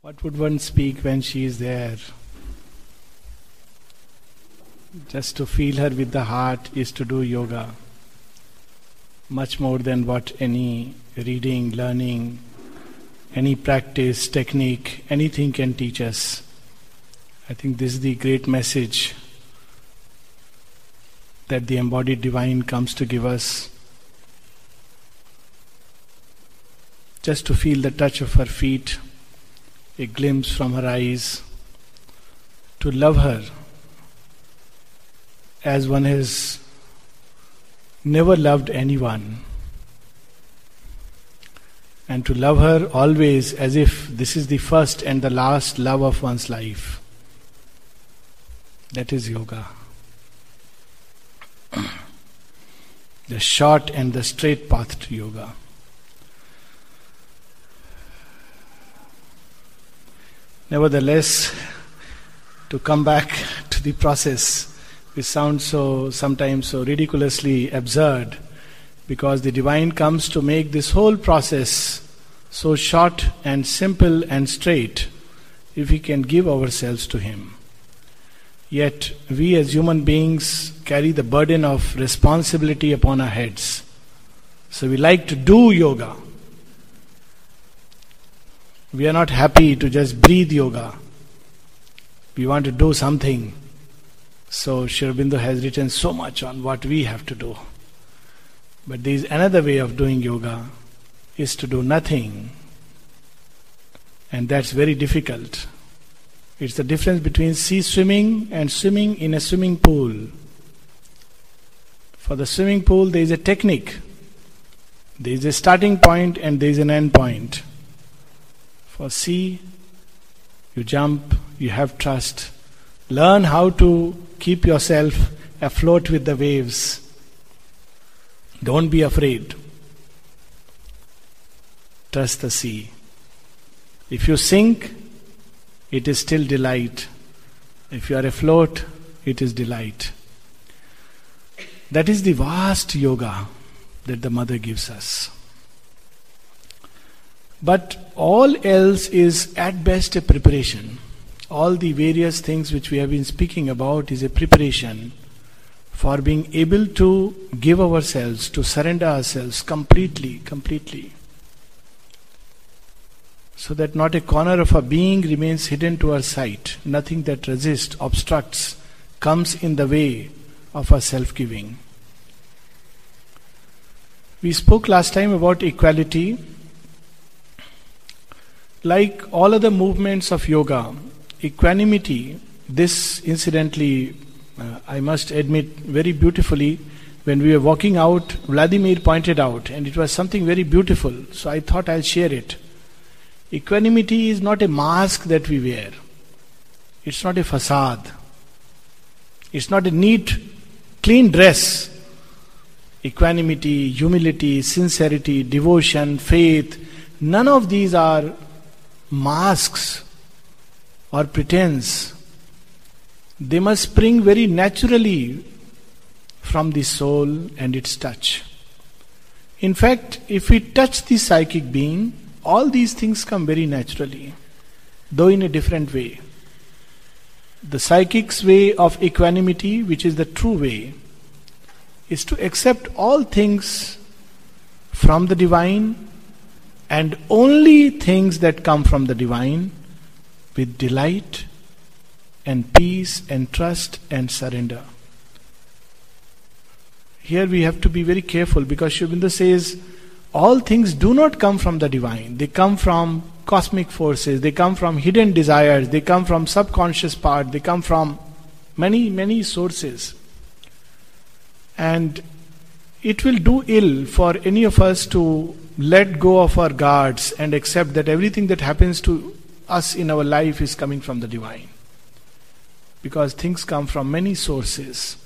What would one speak when she is there? Just to feel her with the heart is to do yoga. Much more than what any reading, learning, any practice, technique, anything can teach us. I think this is the great message that the embodied divine comes to give us. Just to feel the touch of her feet, a glimpse from her eyes, to love her as one has never loved anyone, and to love her always as if this is the first and the last love of one's life. That is yoga. the short and the straight path to yoga. Nevertheless, to come back to the process, which sounds so sometimes so ridiculously absurd, because the divine comes to make this whole process so short and simple and straight if we can give ourselves to Him. Yet, we as human beings carry the burden of responsibility upon our heads. So, we like to do yoga we are not happy to just breathe yoga. We want to do something. So Sri Aurobindo has written so much on what we have to do. But there is another way of doing yoga is to do nothing. And that's very difficult. It's the difference between sea swimming and swimming in a swimming pool. For the swimming pool, there is a technique. There is a starting point and there is an end point. For sea, you jump, you have trust. Learn how to keep yourself afloat with the waves. Don't be afraid. Trust the sea. If you sink, it is still delight. If you are afloat, it is delight. That is the vast yoga that the mother gives us. But all else is at best a preparation. All the various things which we have been speaking about is a preparation for being able to give ourselves, to surrender ourselves completely, completely. So that not a corner of our being remains hidden to our sight. Nothing that resists, obstructs, comes in the way of our self giving. We spoke last time about equality like all other movements of yoga, equanimity, this incidentally, uh, I must admit very beautifully, when we were walking out, Vladimir pointed out, and it was something very beautiful, so I thought I'll share it. Equanimity is not a mask that we wear, it's not a facade, it's not a neat, clean dress. Equanimity, humility, sincerity, devotion, faith, none of these are masks or pretense. They must spring very naturally from the soul and its touch. In fact, if we touch the psychic being, all these things come very naturally, though in a different way. The psychic's way of equanimity, which is the true way, is to accept all things from the divine and only things that come from the divine with delight and peace and trust and surrender. Here we have to be very careful because Aurobindo says all things do not come from the divine, they come from cosmic forces, they come from hidden desires, they come from subconscious part, they come from many, many sources. And it will do ill for any of us to let go of our guards and accept that everything that happens to us in our life is coming from the divine. Because things come from many sources.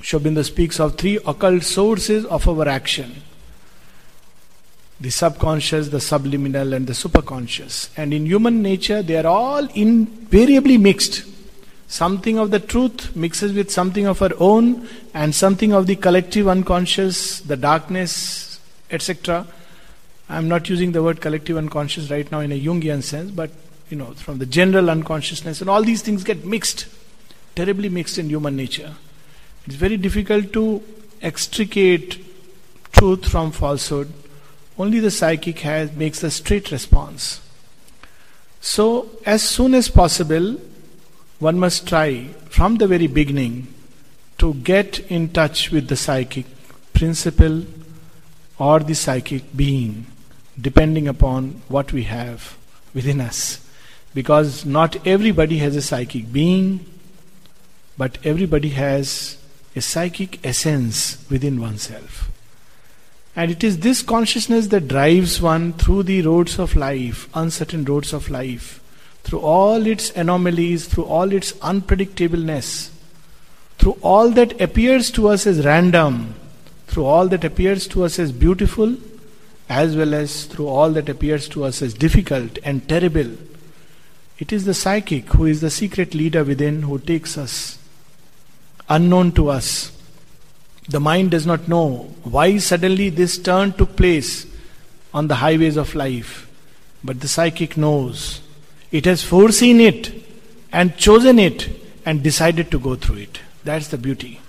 Sri Aurobindo speaks of three occult sources of our action the subconscious, the subliminal, and the superconscious. And in human nature, they are all invariably mixed. Something of the truth mixes with something of our own, and something of the collective unconscious, the darkness, etc. I'm not using the word collective unconscious right now in a Jungian sense, but you know, from the general unconsciousness, and all these things get mixed, terribly mixed in human nature. It's very difficult to extricate truth from falsehood. Only the psychic has makes a straight response. So, as soon as possible, one must try from the very beginning to get in touch with the psychic principle or the psychic being, depending upon what we have within us. Because not everybody has a psychic being, but everybody has a psychic essence within oneself. And it is this consciousness that drives one through the roads of life, uncertain roads of life, through all its anomalies, through all its unpredictableness, through all that appears to us as random, through all that appears to us as beautiful, as well as through all that appears to us as difficult and terrible. It is the psychic who is the secret leader within who takes us, unknown to us, the mind does not know why suddenly this turn took place on the highways of life. But the psychic knows. It has foreseen it and chosen it and decided to go through it. That's the beauty.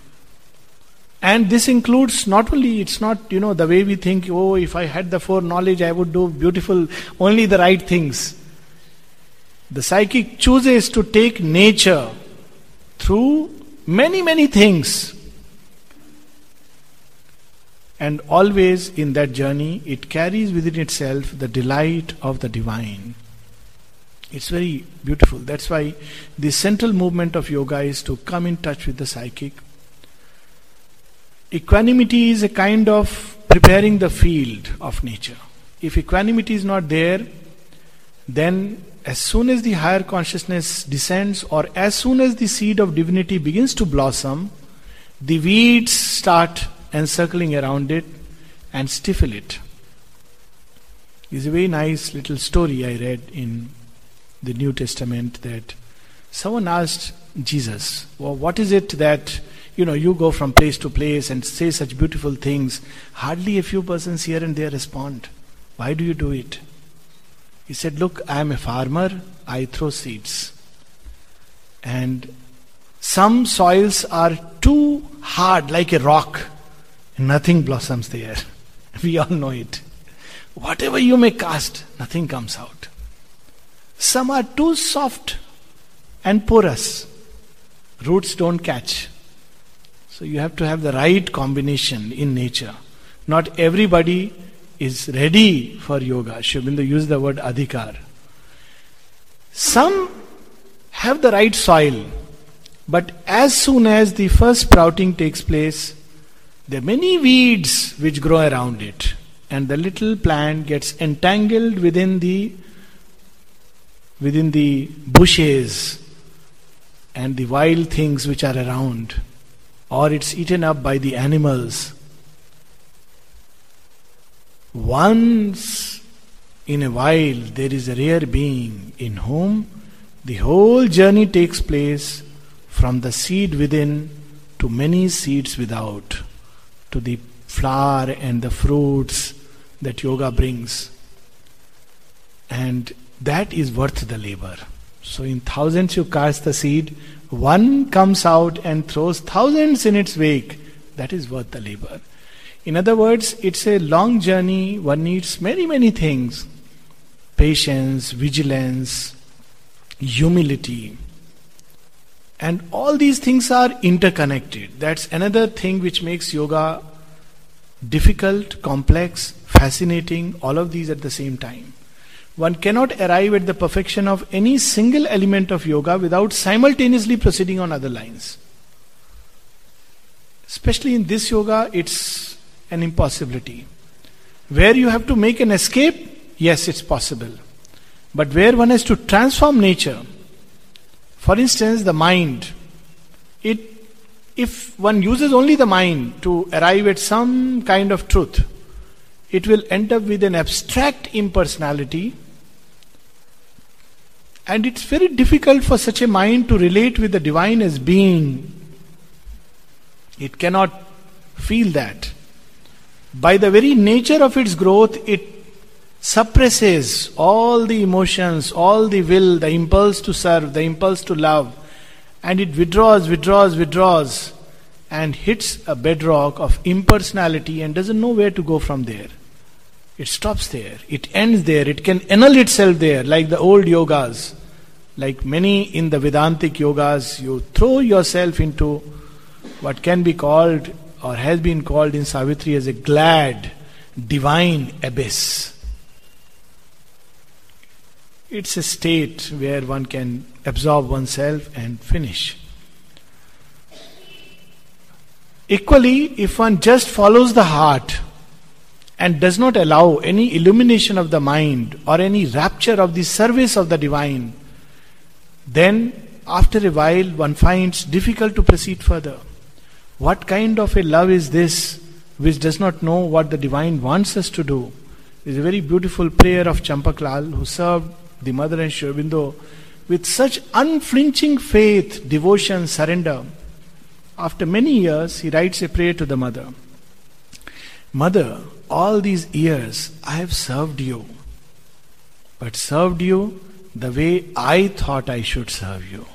And this includes not only, it's not, you know, the way we think, oh, if I had the foreknowledge, I would do beautiful, only the right things. The psychic chooses to take nature through many, many things and always in that journey, it carries within itself the delight of the divine. It's very beautiful. That's why the central movement of yoga is to come in touch with the psychic. Equanimity is a kind of preparing the field of nature. If equanimity is not there, then as soon as the higher consciousness descends, or as soon as the seed of divinity begins to blossom, the weeds start encircling around it and stifle it. It's a very nice little story I read in the New Testament that someone asked Jesus, well, what is it that you know you go from place to place and say such beautiful things? Hardly a few persons here and there respond. Why do you do it? He said, Look, I am a farmer, I throw seeds. And some soils are too hard, like a rock, Nothing blossoms there. We all know it. Whatever you may cast, nothing comes out. Some are too soft and porous. Roots don't catch. So you have to have the right combination in nature. Not everybody is ready for yoga. Sri Aurobindo used the word adhikar. Some have the right soil, but as soon as the first sprouting takes place, there are many weeds which grow around it, and the little plant gets entangled within the within the bushes and the wild things which are around, or it's eaten up by the animals. Once in a while, there is a rare being in whom the whole journey takes place from the seed within to many seeds without to the flower and the fruits that yoga brings. And that is worth the labor. So, in thousands you cast the seed, one comes out and throws thousands in its wake. That is worth the labor. In other words, it's a long journey. One needs many, many things patience, vigilance, humility. And all these things are interconnected. That's another thing which makes yoga difficult, complex, fascinating, all of these at the same time. One cannot arrive at the perfection of any single element of yoga without simultaneously proceeding on other lines. Especially in this yoga, it's an impossibility. Where you have to make an escape, yes, it's possible. But where one has to transform nature, for instance, the mind, it, if one uses only the mind to arrive at some kind of truth, it will end up with an abstract impersonality. And it's very difficult for such a mind to relate with the divine as being. It cannot feel that. By the very nature of its growth, it suppresses all the emotions, all the will, the impulse to serve, the impulse to love, and it withdraws, withdraws, withdraws, and hits a bedrock of impersonality and doesn't know where to go from there. It stops there, it ends there, it can annul itself there, like the old yogas. Like many in the Vedantic yogas, you throw yourself into what can be called or has been called in Savitri as a glad, divine abyss. It's a state where one can absorb oneself and finish. Equally, if one just follows the heart and does not allow any illumination of the mind or any rapture of the service of the divine, then after a while one finds difficult to proceed further. What kind of a love is this which does not know what the divine wants us to do? There's a very beautiful prayer of Champaklal who served the mother and Sri Aurobindo with such unflinching faith, devotion, surrender. After many years, he writes a prayer to the mother Mother, all these years I have served you, but served you the way I thought I should serve you.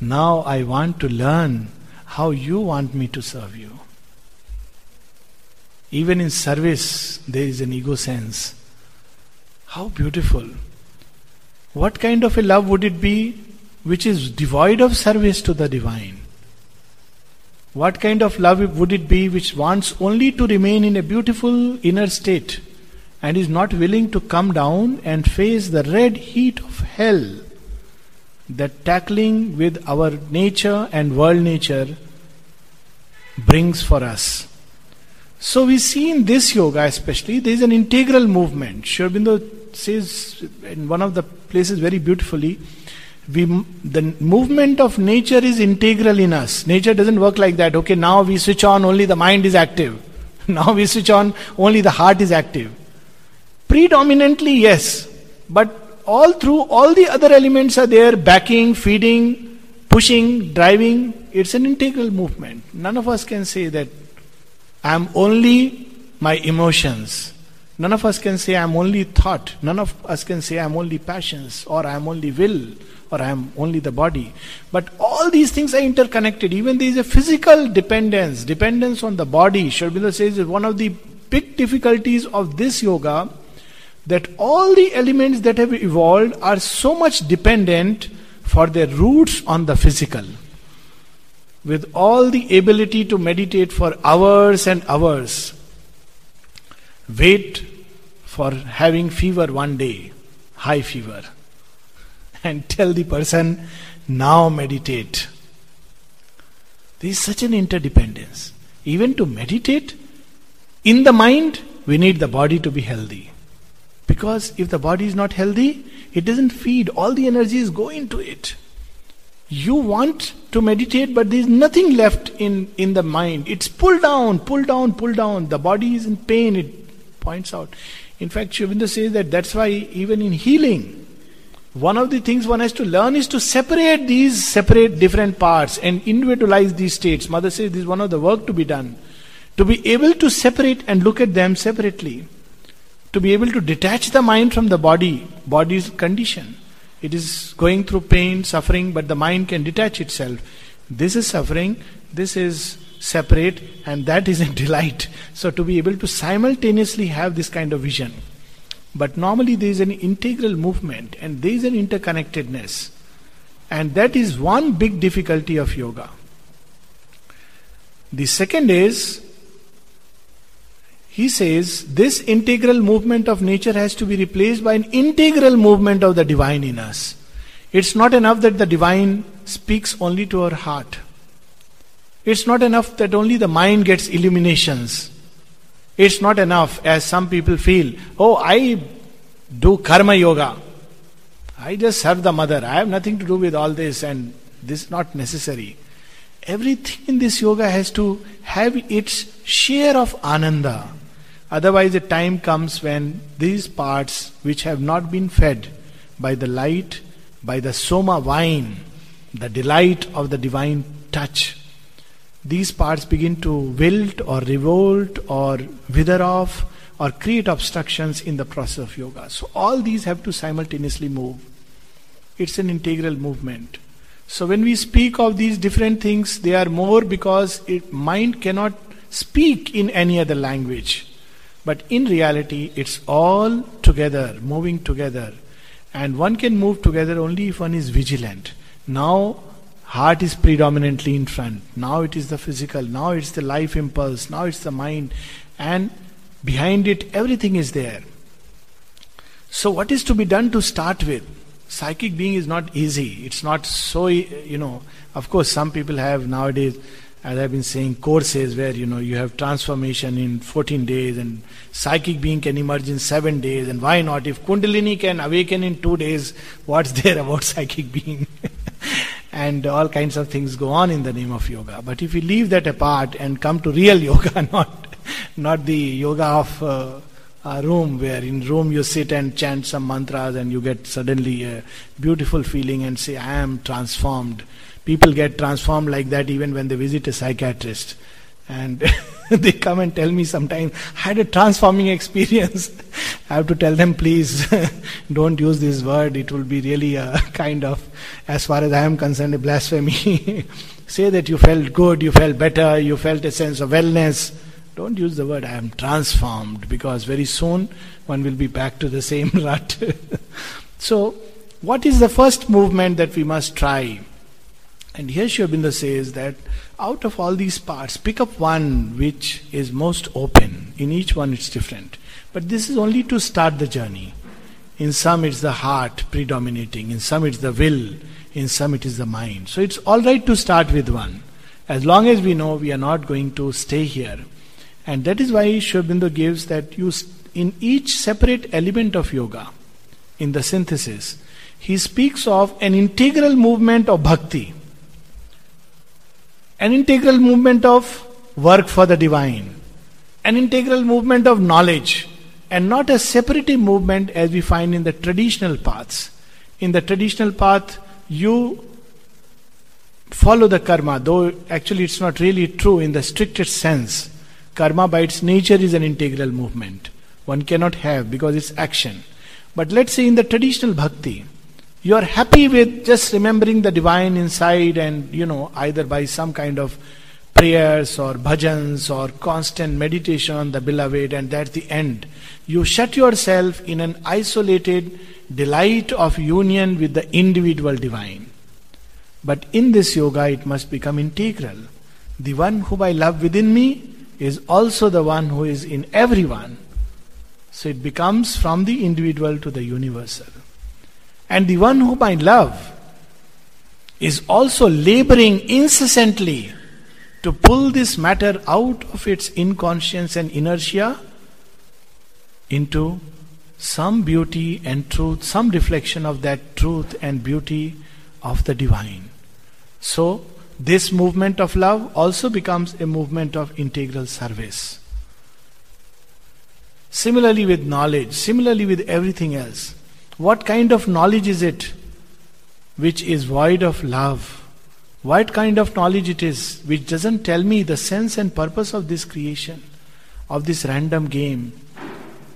Now I want to learn how you want me to serve you. Even in service, there is an ego sense. How beautiful. What kind of a love would it be which is devoid of service to the divine? What kind of love would it be which wants only to remain in a beautiful inner state and is not willing to come down and face the red heat of hell that tackling with our nature and world nature brings for us. So we see in this yoga especially there is an integral movement. Sri Aurobindo says in one of the places very beautifully, we the movement of nature is integral in us. Nature doesn't work like that. Okay, now we switch on only the mind is active. Now we switch on only the heart is active. Predominantly yes, but all through all the other elements are there backing, feeding, pushing, driving. It's an integral movement. None of us can say that I am only my emotions. None of us can say I am only thought. None of us can say I am only passions or I am only will or I am only the body. But all these things are interconnected. Even there is a physical dependence, dependence on the body. Aurobindo says one of the big difficulties of this yoga that all the elements that have evolved are so much dependent for their roots on the physical. With all the ability to meditate for hours and hours, wait for having fever one day, high fever, and tell the person, now meditate. There is such an interdependence. Even to meditate in the mind, we need the body to be healthy. Because if the body is not healthy, it doesn't feed, all the energy is going to it. You want to meditate, but there is nothing left in, in the mind. It's pulled down, pulled down, pulled down. The body is in pain, it points out. In fact, Aurobindo says that that's why even in healing, one of the things one has to learn is to separate these separate different parts and individualize these states. Mother says this is one of the work to be done. To be able to separate and look at them separately to be able to detach the mind from the body, body's condition. It is going through pain, suffering, but the mind can detach itself. This is suffering, this is separate, and that is a delight. So, to be able to simultaneously have this kind of vision. But normally, there is an integral movement and there is an interconnectedness. And that is one big difficulty of yoga. The second is he says this integral movement of nature has to be replaced by an integral movement of the divine in us. It's not enough that the divine speaks only to our heart. It's not enough that only the mind gets illuminations. It's not enough, as some people feel, oh, I do karma yoga. I just serve the mother. I have nothing to do with all this, and this is not necessary. Everything in this yoga has to have its share of ananda. Otherwise, a time comes when these parts, which have not been fed by the light, by the soma wine, the delight of the divine touch, these parts begin to wilt or revolt or wither off or create obstructions in the process of yoga. So all these have to simultaneously move. It's an integral movement. So when we speak of these different things, they are more because it, mind cannot speak in any other language. But in reality, it's all together, moving together. And one can move together only if one is vigilant. Now, heart is predominantly in front. Now it is the physical. Now it's the life impulse. Now it's the mind. And behind it, everything is there. So, what is to be done to start with? Psychic being is not easy. It's not so, you know, of course, some people have nowadays as I've been saying, courses where you know you have transformation in 14 days and psychic being can emerge in seven days, and why not? If Kundalini can awaken in two days, what's there about psychic being? and all kinds of things go on in the name of yoga. But if you leave that apart and come to real yoga, not not the yoga of uh, a room where in room you sit and chant some mantras and you get suddenly a beautiful feeling and say, I am transformed people get transformed like that even when they visit a psychiatrist. And they come and tell me sometimes, I had a transforming experience. I have to tell them, please don't use this word. It will be really a kind of, as far as I am concerned, a blasphemy. Say that you felt good, you felt better, you felt a sense of wellness. Don't use the word I am transformed because very soon one will be back to the same rut. so, what is the first movement that we must try? And here Sri Aurobindo says that out of all these parts, pick up one which is most open. In each one it's different. But this is only to start the journey. In some it's the heart predominating, in some it's the will, in some it is the mind. So it's alright to start with one. As long as we know we are not going to stay here. And that is why Sri Aurobindo gives that you in each separate element of yoga, in the synthesis, he speaks of an integral movement of bhakti an integral movement of work for the divine, an integral movement of knowledge, and not a separative movement as we find in the traditional paths. In the traditional path, you follow the karma, though actually it's not really true in the strictest sense. Karma, by its nature, is an integral movement. One cannot have because it's action. But let's say in the traditional bhakti, you are happy with just remembering the divine inside and you know either by some kind of prayers or bhajans or constant meditation on the beloved and that's the end you shut yourself in an isolated delight of union with the individual divine. But in this yoga it must become integral. The one whom i love within me is also the one who is in everyone. So it becomes from the individual to the universal and the one whom I love is also laboring incessantly to pull this matter out of its inconscience and inertia into some beauty and truth, some reflection of that truth and beauty of the divine. So, this movement of love also becomes a movement of integral service. Similarly, with knowledge, similarly, with everything else. What kind of knowledge is it which is void of love? What kind of knowledge it is which doesn't tell me the sense and purpose of this creation, of this random game?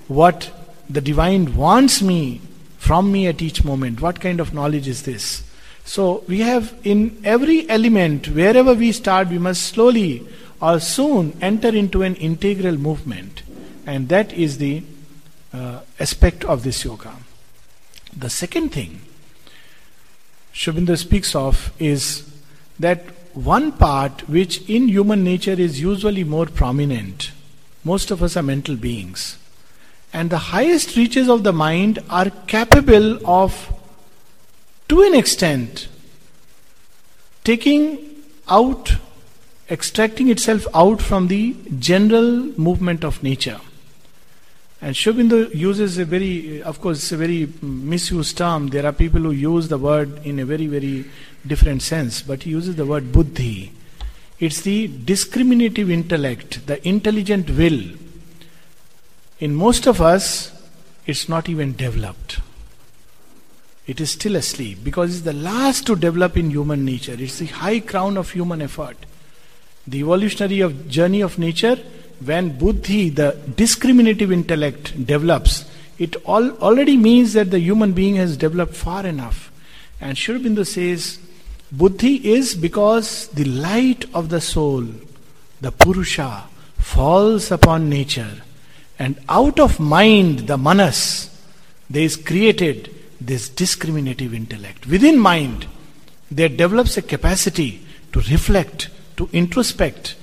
What the divine wants me from me at each moment? What kind of knowledge is this? So we have in every element, wherever we start, we must slowly or soon enter into an integral movement. And that is the uh, aspect of this yoga. The second thing Aurobindo speaks of is that one part which in human nature is usually more prominent. Most of us are mental beings. And the highest reaches of the mind are capable of, to an extent, taking out, extracting itself out from the general movement of nature. And Sri Aurobindo uses a very, of course, it's a very misused term. There are people who use the word in a very, very different sense, but he uses the word buddhi. It's the discriminative intellect, the intelligent will. In most of us, it's not even developed. It is still asleep because it's the last to develop in human nature. It's the high crown of human effort. The evolutionary of journey of nature when buddhi, the discriminative intellect, develops, it all, already means that the human being has developed far enough. And Aurobindo says, buddhi is because the light of the soul, the purusha, falls upon nature. And out of mind, the manas, there is created this discriminative intellect. Within mind, there develops a capacity to reflect, to introspect,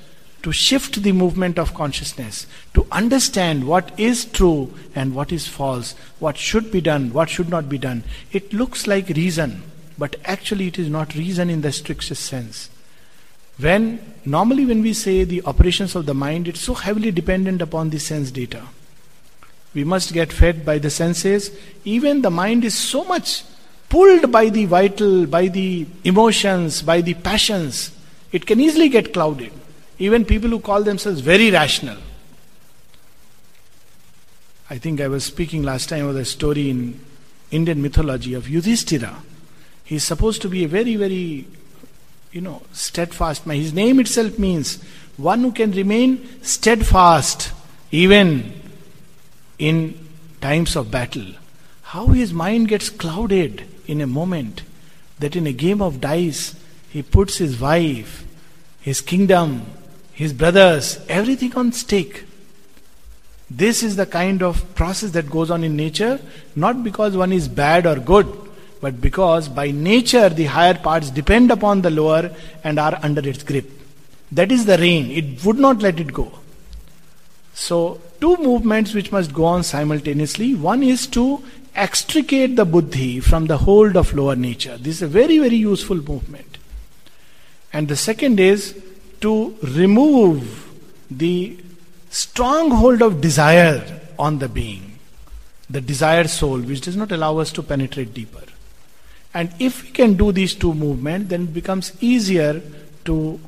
to shift the movement of consciousness, to understand what is true and what is false, what should be done, what should not be done. It looks like reason, but actually it is not reason in the strictest sense. When normally when we say the operations of the mind, it's so heavily dependent upon the sense data. We must get fed by the senses. Even the mind is so much pulled by the vital, by the emotions, by the passions, it can easily get clouded. Even people who call themselves very rational. I think I was speaking last time of a story in Indian mythology of Yudhishthira. He's supposed to be a very, very, you know, steadfast man. His name itself means one who can remain steadfast even in times of battle. How his mind gets clouded in a moment that in a game of dice he puts his wife, his kingdom, his brothers, everything on stake. This is the kind of process that goes on in nature, not because one is bad or good, but because by nature the higher parts depend upon the lower and are under its grip. That is the rein, it would not let it go. So, two movements which must go on simultaneously. One is to extricate the buddhi from the hold of lower nature. This is a very, very useful movement. And the second is to remove the stronghold of desire on the being, the desired soul, which does not allow us to penetrate deeper. And if we can do these two movements, then it becomes easier to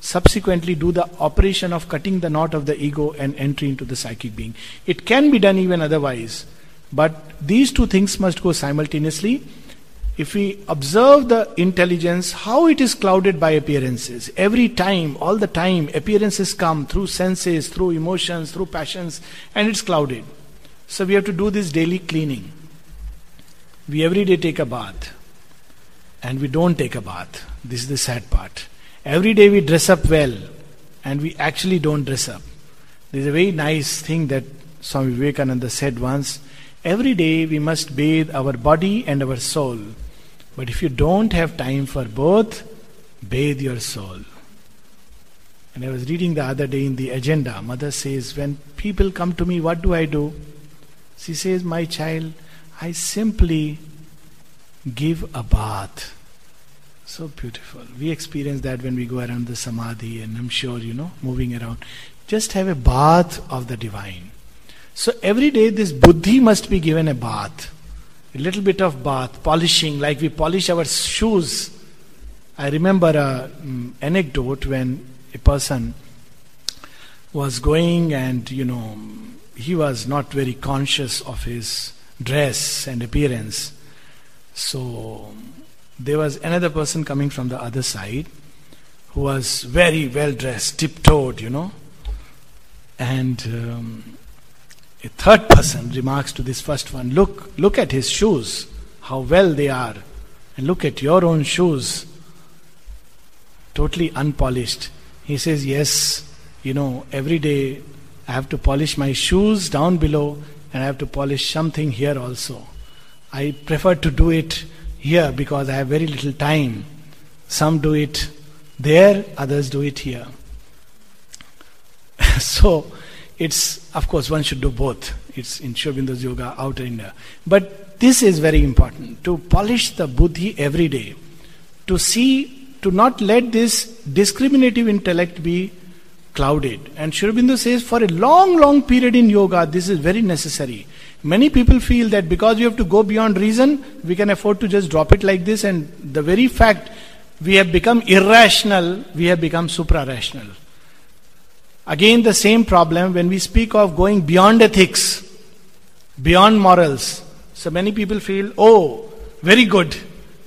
subsequently do the operation of cutting the knot of the ego and entry into the psychic being. It can be done even otherwise. But these two things must go simultaneously. If we observe the intelligence, how it is clouded by appearances. Every time, all the time, appearances come through senses, through emotions, through passions, and it's clouded. So we have to do this daily cleaning. We every day take a bath, and we don't take a bath. This is the sad part. Every day we dress up well, and we actually don't dress up. There's a very nice thing that Swami Vivekananda said once Every day we must bathe our body and our soul. But if you don't have time for both, bathe your soul. And I was reading the other day in the agenda, Mother says, When people come to me, what do I do? She says, My child, I simply give a bath. So beautiful. We experience that when we go around the samadhi, and I'm sure, you know, moving around. Just have a bath of the divine. So every day this buddhi must be given a bath. A little bit of bath, polishing, like we polish our shoes. I remember an um, anecdote when a person was going and, you know, he was not very conscious of his dress and appearance. So there was another person coming from the other side who was very well dressed, tiptoed, you know. And um, a third person remarks to this first one Look, look at his shoes, how well they are, and look at your own shoes, totally unpolished. He says, Yes, you know, every day I have to polish my shoes down below and I have to polish something here also. I prefer to do it here because I have very little time. Some do it there, others do it here. so, it's, of course, one should do both. It's in Sri Aurobindo's yoga, outer inner. But this is very important to polish the buddhi every day, to see, to not let this discriminative intellect be clouded. And Sri says for a long, long period in yoga, this is very necessary. Many people feel that because we have to go beyond reason, we can afford to just drop it like this, and the very fact we have become irrational, we have become supra rational. Again, the same problem when we speak of going beyond ethics, beyond morals. So many people feel, oh, very good.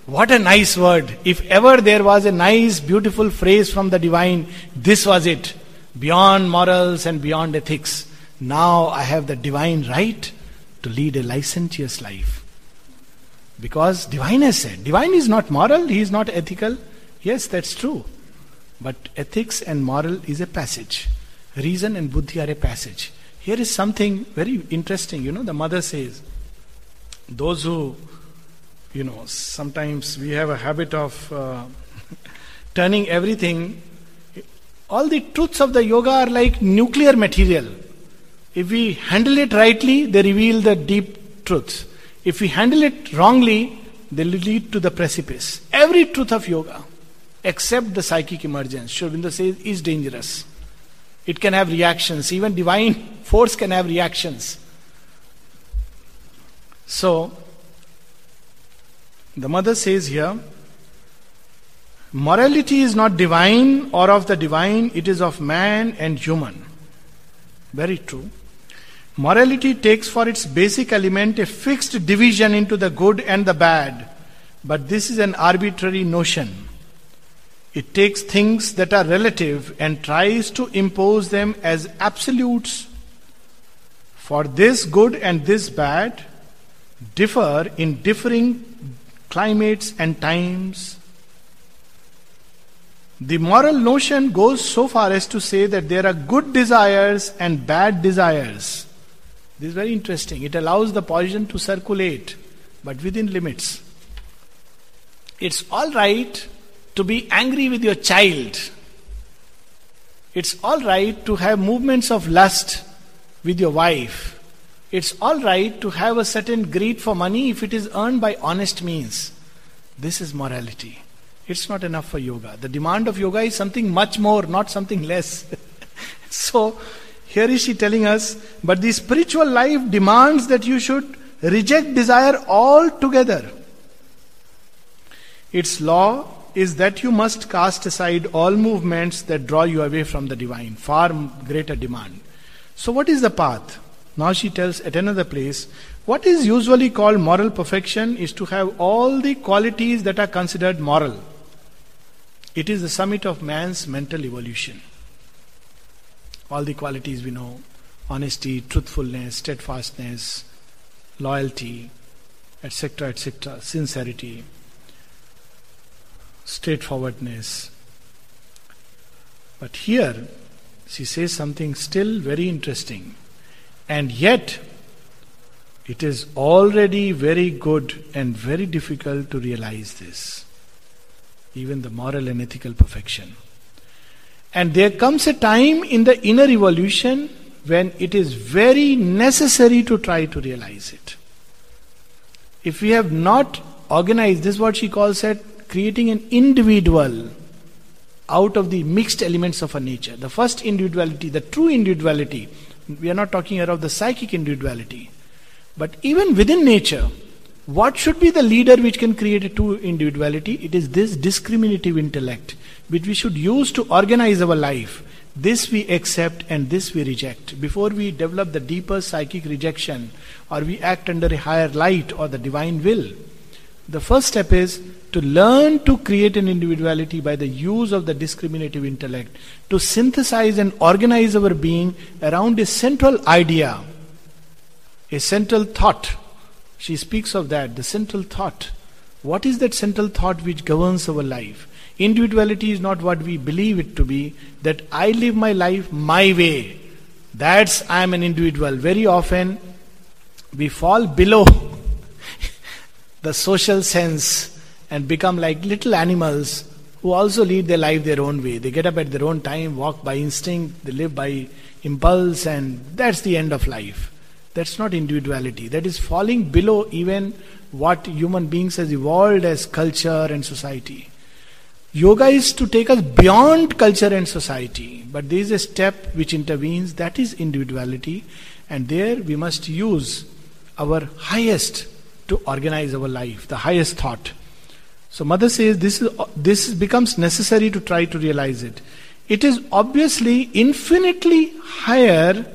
What a nice word. If ever there was a nice, beautiful phrase from the divine, this was it. beyond morals and beyond ethics. Now I have the divine right to lead a licentious life. Because divine has said, divine is not moral, he is not ethical. Yes, that's true. But ethics and moral is a passage. Reason and buddhi are a passage. Here is something very interesting. You know, the mother says, those who, you know, sometimes we have a habit of uh, turning everything, all the truths of the yoga are like nuclear material. If we handle it rightly, they reveal the deep truths. If we handle it wrongly, they lead to the precipice. Every truth of yoga except the psychic emergence, Sri Aurobindo says, is dangerous. It can have reactions. Even divine force can have reactions. So, the mother says here, morality is not divine or of the divine, it is of man and human. Very true. Morality takes for its basic element a fixed division into the good and the bad, but this is an arbitrary notion. It takes things that are relative and tries to impose them as absolutes. For this good and this bad differ in differing climates and times. The moral notion goes so far as to say that there are good desires and bad desires. This is very interesting. It allows the poison to circulate, but within limits. It's all right to be angry with your child. It's all right to have movements of lust with your wife. It's all right to have a certain greed for money if it is earned by honest means. This is morality. It's not enough for yoga. The demand of yoga is something much more, not something less. so, here is she telling us, but the spiritual life demands that you should reject desire altogether. Its law is that you must cast aside all movements that draw you away from the divine, far greater demand. So, what is the path? Now she tells at another place, what is usually called moral perfection is to have all the qualities that are considered moral. It is the summit of man's mental evolution. All the qualities we know honesty, truthfulness, steadfastness, loyalty, etc., etc., sincerity, straightforwardness. But here, she says something still very interesting. And yet, it is already very good and very difficult to realize this. Even the moral and ethical perfection. And there comes a time in the inner evolution when it is very necessary to try to realize it. If we have not organized, this is what she calls it creating an individual out of the mixed elements of a nature. The first individuality, the true individuality, we are not talking here of the psychic individuality, but even within nature, what should be the leader which can create a true individuality? It is this discriminative intellect which we should use to organize our life. This we accept and this we reject. Before we develop the deeper psychic rejection or we act under a higher light or the divine will, the first step is to learn to create an individuality by the use of the discriminative intellect, to synthesize and organize our being around a central idea, a central thought. She speaks of that, the central thought. What is that central thought which governs our life? Individuality is not what we believe it to be, that I live my life my way. That's I am an individual. Very often we fall below the social sense and become like little animals who also lead their life their own way. They get up at their own time, walk by instinct, they live by impulse, and that's the end of life. That's not individuality. That is falling below even what human beings has evolved as culture and society. Yoga is to take us beyond culture and society, but there is a step which intervenes, that is individuality, and there we must use our highest to organize our life, the highest thought. So mother says this is this becomes necessary to try to realize it. It is obviously infinitely higher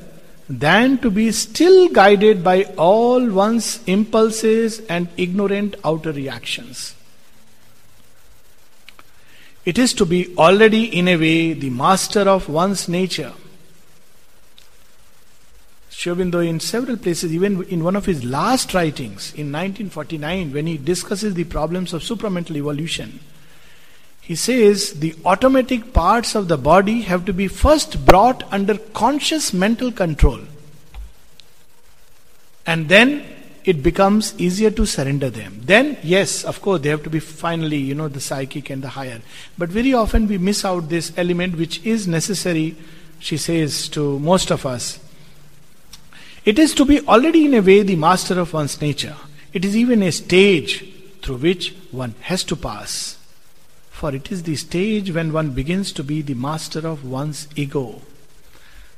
than to be still guided by all one's impulses and ignorant outer reactions. It is to be already, in a way, the master of one's nature. Sri Aurobindo, in several places, even in one of his last writings in 1949, when he discusses the problems of supramental evolution, he says the automatic parts of the body have to be first brought under conscious mental control. And then it becomes easier to surrender them. Then, yes, of course, they have to be finally, you know, the psychic and the higher. But very often we miss out this element which is necessary, she says to most of us. It is to be already, in a way, the master of one's nature. It is even a stage through which one has to pass. For it is the stage when one begins to be the master of one's ego.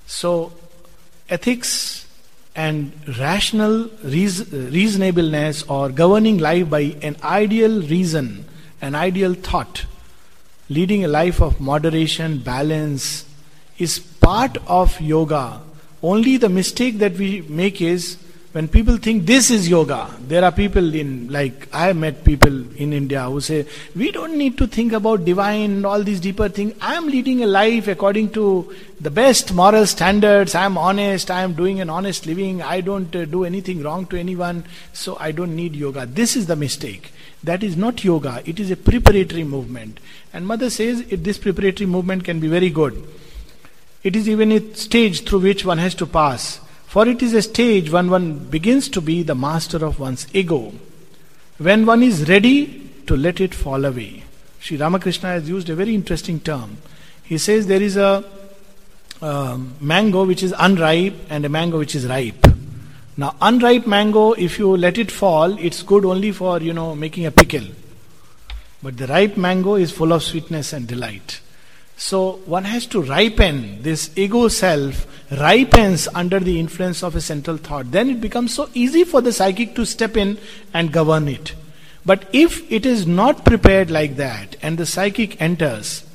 So, ethics and rational reasonableness or governing life by an ideal reason, an ideal thought, leading a life of moderation, balance, is part of yoga. Only the mistake that we make is when people think this is yoga, there are people in, like, I met people in India who say, we don't need to think about divine and all these deeper things. I am leading a life according to the best moral standards. I am honest. I am doing an honest living. I don't uh, do anything wrong to anyone. So I don't need yoga. This is the mistake. That is not yoga. It is a preparatory movement. And Mother says it, this preparatory movement can be very good. It is even a stage through which one has to pass. For it is a stage when one begins to be the master of one's ego. When one is ready to let it fall away. Sri Ramakrishna has used a very interesting term. He says there is a um, mango which is unripe and a mango which is ripe. Now, unripe mango, if you let it fall, it's good only for, you know, making a pickle. But the ripe mango is full of sweetness and delight. So one has to ripen this ego self ripens under the influence of a central thought. Then it becomes so easy for the psychic to step in and govern it. But if it is not prepared like that and the psychic enters,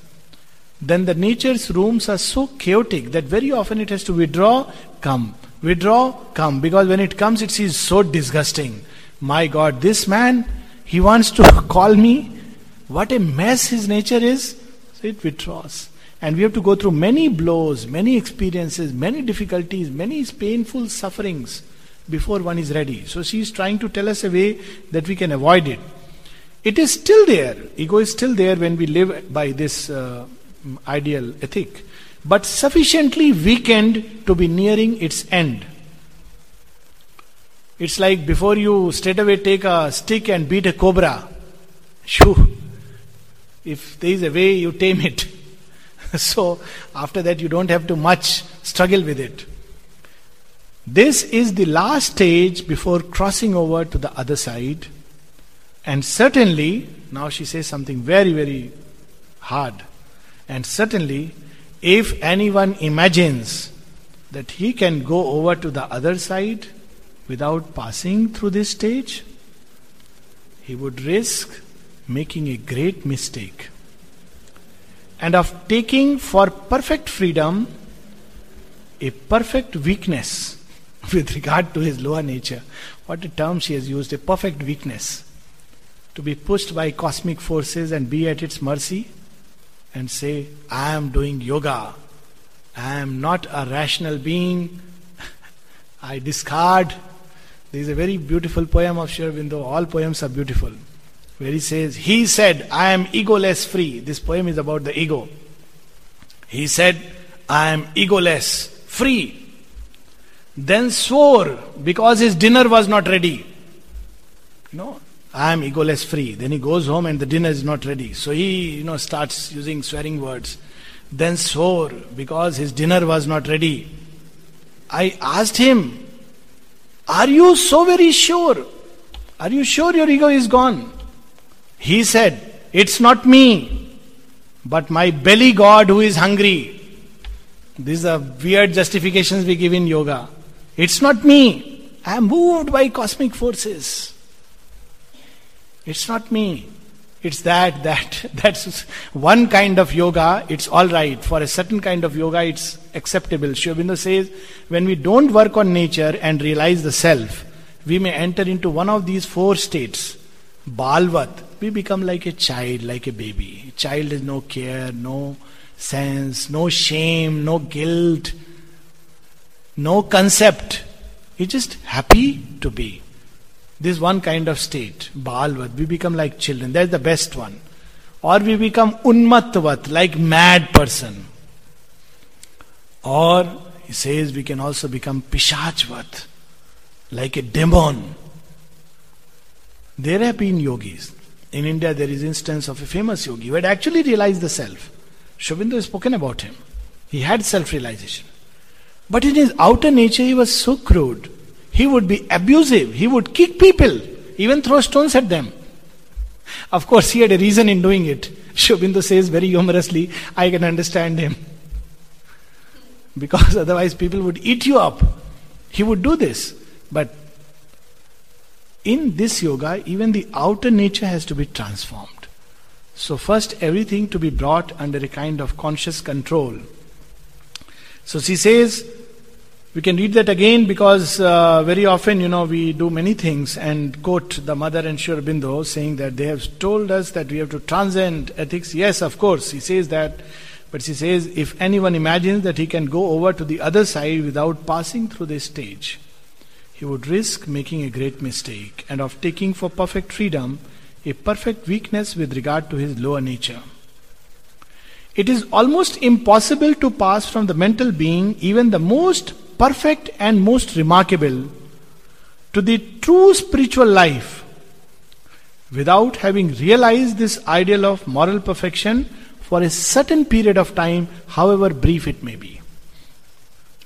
then the nature's rooms are so chaotic that very often it has to withdraw, come, withdraw, come. Because when it comes, it sees so disgusting. My God, this man, he wants to call me. What a mess his nature is it withdraws. And we have to go through many blows, many experiences, many difficulties, many painful sufferings before one is ready. So she is trying to tell us a way that we can avoid it. It is still there. Ego is still there when we live by this uh, ideal ethic, but sufficiently weakened to be nearing its end. It's like before you straight away take a stick and beat a cobra. Shoo, if there is a way, you tame it. so after that, you don't have to much struggle with it. This is the last stage before crossing over to the other side. And certainly, now she says something very, very hard. And certainly, if anyone imagines that he can go over to the other side without passing through this stage, he would risk making a great mistake and of taking for perfect freedom a perfect weakness with regard to his lower nature. What a term she has used a perfect weakness. To be pushed by cosmic forces and be at its mercy and say, I am doing yoga. I am not a rational being. I discard. There is a very beautiful poem of Sri Aurobindo. All poems are beautiful where he says, He said, I am egoless free. This poem is about the ego. He said, I am egoless free. Then swore because his dinner was not ready. You know, I am egoless free. Then he goes home and the dinner is not ready. So he, you know, starts using swearing words. Then swore because his dinner was not ready. I asked him, Are you so very sure? Are you sure your ego is gone? He said, It's not me, but my belly god who is hungry. These are weird justifications we give in yoga. It's not me. I am moved by cosmic forces. It's not me. It's that, that, that's one kind of yoga, it's alright. For a certain kind of yoga, it's acceptable. Sri Aurobindo says, when we don't work on nature and realize the self, we may enter into one of these four states. Balvat, we become like a child, like a baby. Child has no care, no sense, no shame, no guilt, no concept. He's just happy to be. This one kind of state, Balvat, we become like children. That's the best one. Or we become Unmatvat, like mad person. Or he says we can also become Pishachvat, like a demon. There have been yogis. In India, there is instance of a famous yogi who had actually realized the self. Sri Aurobindo has spoken about him. He had self-realization. But in his outer nature, he was so crude. He would be abusive. He would kick people, even throw stones at them. Of course, he had a reason in doing it. Sri Aurobindo says very humorously, I can understand him. Because otherwise, people would eat you up. He would do this. But in this yoga, even the outer nature has to be transformed. So, first, everything to be brought under a kind of conscious control. So, she says, we can read that again because uh, very often, you know, we do many things and quote the mother and Sri saying that they have told us that we have to transcend ethics. Yes, of course, he says that. But she says, if anyone imagines that he can go over to the other side without passing through this stage, he would risk making a great mistake and of taking for perfect freedom a perfect weakness with regard to his lower nature. It is almost impossible to pass from the mental being, even the most perfect and most remarkable, to the true spiritual life without having realized this ideal of moral perfection for a certain period of time, however brief it may be.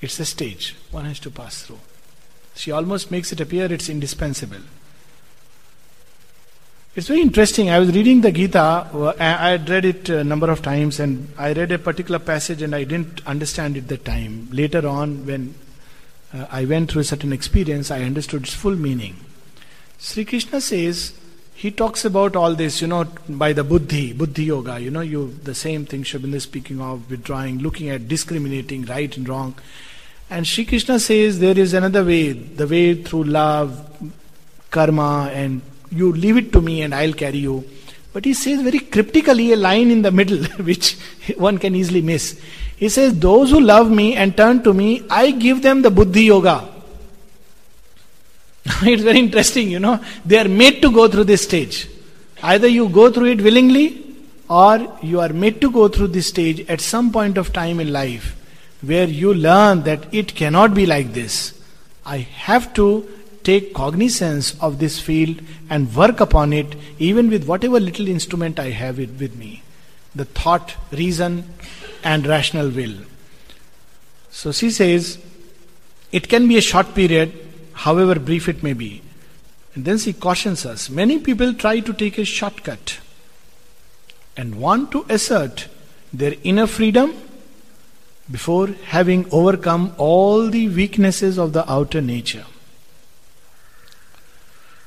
It's a stage one has to pass through. She almost makes it appear it's indispensable. It's very interesting. I was reading the Gita. Uh, I had read it a number of times, and I read a particular passage, and I didn't understand it that time. Later on, when uh, I went through a certain experience, I understood its full meaning. Sri Krishna says he talks about all this, you know, by the buddhi, buddhi yoga. You know, you the same thing Sri is speaking of, withdrawing, looking at discriminating right and wrong. And Sri Krishna says there is another way, the way through love, karma, and you leave it to me and I'll carry you. But he says very cryptically a line in the middle, which one can easily miss. He says, Those who love me and turn to me, I give them the buddhi yoga. it's very interesting, you know. They are made to go through this stage. Either you go through it willingly, or you are made to go through this stage at some point of time in life where you learn that it cannot be like this. I have to take cognizance of this field and work upon it, even with whatever little instrument I have it with me the thought, reason, and rational will. So she says, it can be a short period, however brief it may be. And then she cautions us many people try to take a shortcut and want to assert their inner freedom before having overcome all the weaknesses of the outer nature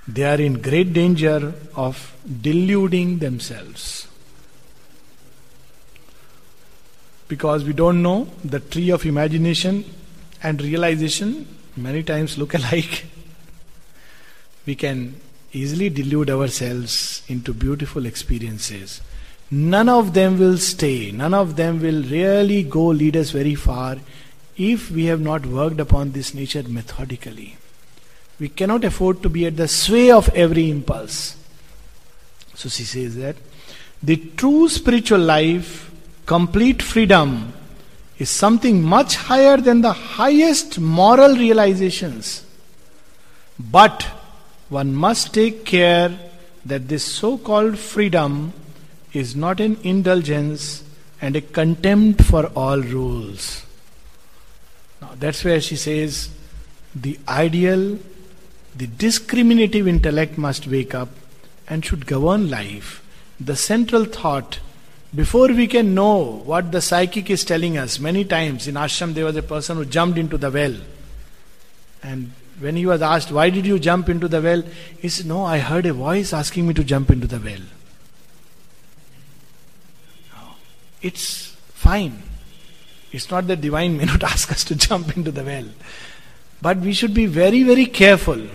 they are in great danger of deluding themselves. Because we don't know the tree of imagination and realization many times look alike. We can easily delude ourselves into beautiful experiences. None of them will stay, none of them will really go lead us very far if we have not worked upon this nature methodically. We cannot afford to be at the sway of every impulse. So she says that the true spiritual life, complete freedom, is something much higher than the highest moral realizations. But one must take care that this so called freedom is not an indulgence and a contempt for all rules. Now that's where she says the ideal the discriminative intellect must wake up and should govern life. The central thought, before we can know what the psychic is telling us, many times in ashram there was a person who jumped into the well. And when he was asked, Why did you jump into the well? He said, No, I heard a voice asking me to jump into the well. It's fine. It's not that divine may not ask us to jump into the well. But we should be very, very careful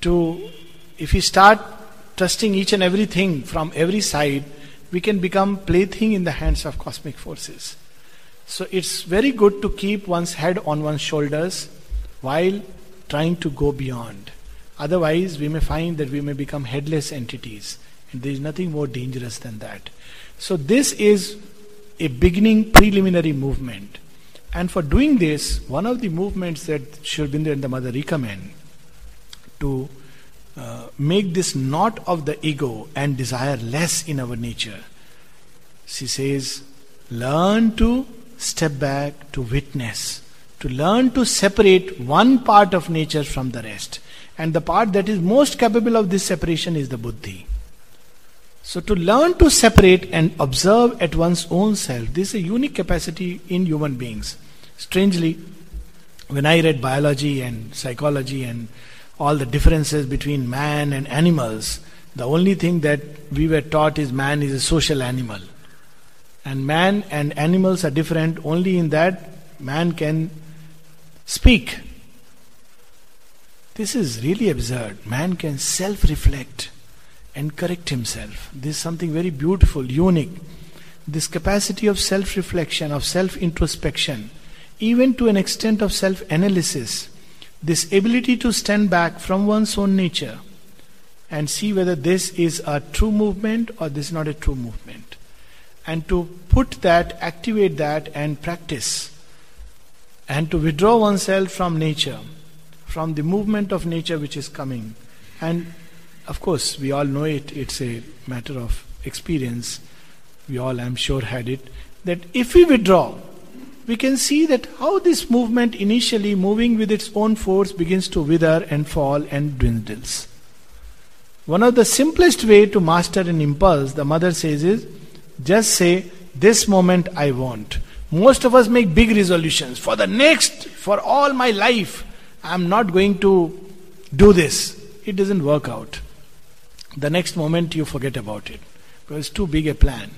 to, if we start trusting each and everything from every side, we can become plaything in the hands of cosmic forces. So it's very good to keep one's head on one's shoulders while trying to go beyond. Otherwise, we may find that we may become headless entities. And there is nothing more dangerous than that. So, this is a beginning preliminary movement. And for doing this, one of the movements that Sri Aurobindo and the Mother recommend to uh, make this not of the ego and desire less in our nature. She says, learn to step back to witness, to learn to separate one part of nature from the rest. And the part that is most capable of this separation is the buddhi. So, to learn to separate and observe at one's own self, this is a unique capacity in human beings. Strangely, when I read biology and psychology and all the differences between man and animals, the only thing that we were taught is man is a social animal. And man and animals are different only in that man can speak. This is really absurd. Man can self reflect and correct himself. This is something very beautiful, unique. This capacity of self reflection, of self introspection, even to an extent of self analysis, this ability to stand back from one's own nature and see whether this is a true movement or this is not a true movement. And to put that, activate that, and practice. And to withdraw oneself from nature, from the movement of nature which is coming. And of course, we all know it, it's a matter of experience. We all, I'm sure, had it. That if we withdraw, we can see that how this movement initially moving with its own force begins to wither and fall and dwindles. One of the simplest way to master an impulse, the mother says, is just say, This moment I want. Most of us make big resolutions. For the next, for all my life, I'm not going to do this. It doesn't work out. The next moment you forget about it because it's too big a plan.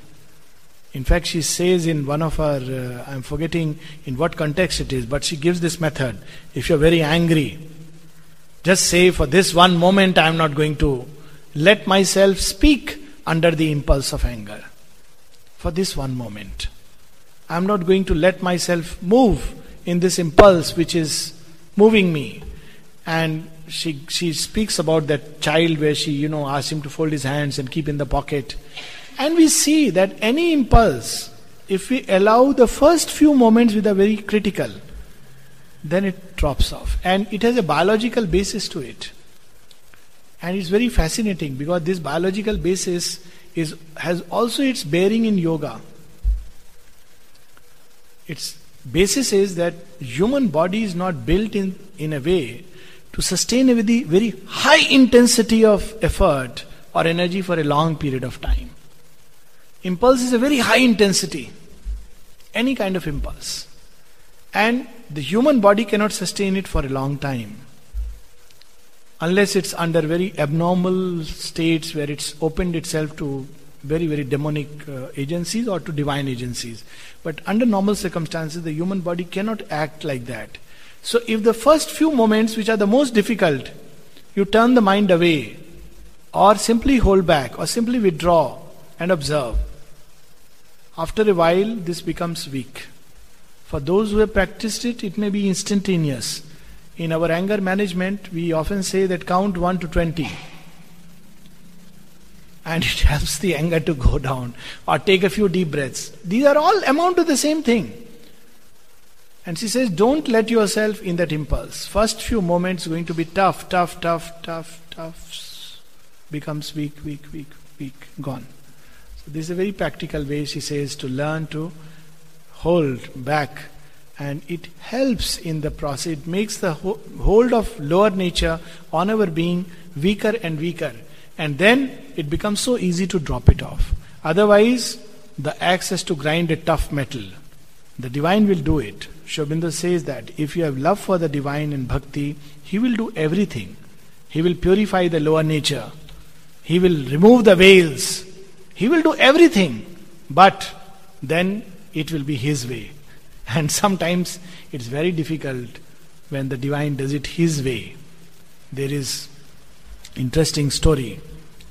In fact, she says in one of her, uh, I'm forgetting in what context it is, but she gives this method. If you're very angry, just say, for this one moment, I'm not going to let myself speak under the impulse of anger. For this one moment. I'm not going to let myself move in this impulse which is moving me. And she, she speaks about that child where she, you know, asks him to fold his hands and keep in the pocket. And we see that any impulse, if we allow the first few moments with a very critical, then it drops off. And it has a biological basis to it. And it's very fascinating because this biological basis is has also its bearing in yoga. Its basis is that human body is not built in, in a way to sustain a very, very high intensity of effort or energy for a long period of time. Impulse is a very high intensity, any kind of impulse. And the human body cannot sustain it for a long time. Unless it's under very abnormal states where it's opened itself to very, very demonic uh, agencies or to divine agencies. But under normal circumstances, the human body cannot act like that. So, if the first few moments, which are the most difficult, you turn the mind away, or simply hold back, or simply withdraw and observe, after a while, this becomes weak. For those who have practiced it, it may be instantaneous. In our anger management, we often say that count 1 to 20. And it helps the anger to go down. Or take a few deep breaths. These are all amount to the same thing. And she says, don't let yourself in that impulse. First few moments going to be tough, tough, tough, tough, tough. Becomes weak, weak, weak, weak, gone. So this is a very practical way, she says, to learn to hold back. And it helps in the process. It makes the hold of lower nature on our being weaker and weaker. And then it becomes so easy to drop it off. Otherwise, the axe has to grind a tough metal. The divine will do it. Sri Aurobindo says that if you have love for the divine and bhakti, he will do everything. He will purify the lower nature. He will remove the veils he will do everything, but then it will be His way. And sometimes it's very difficult when the divine does it His way. There is interesting story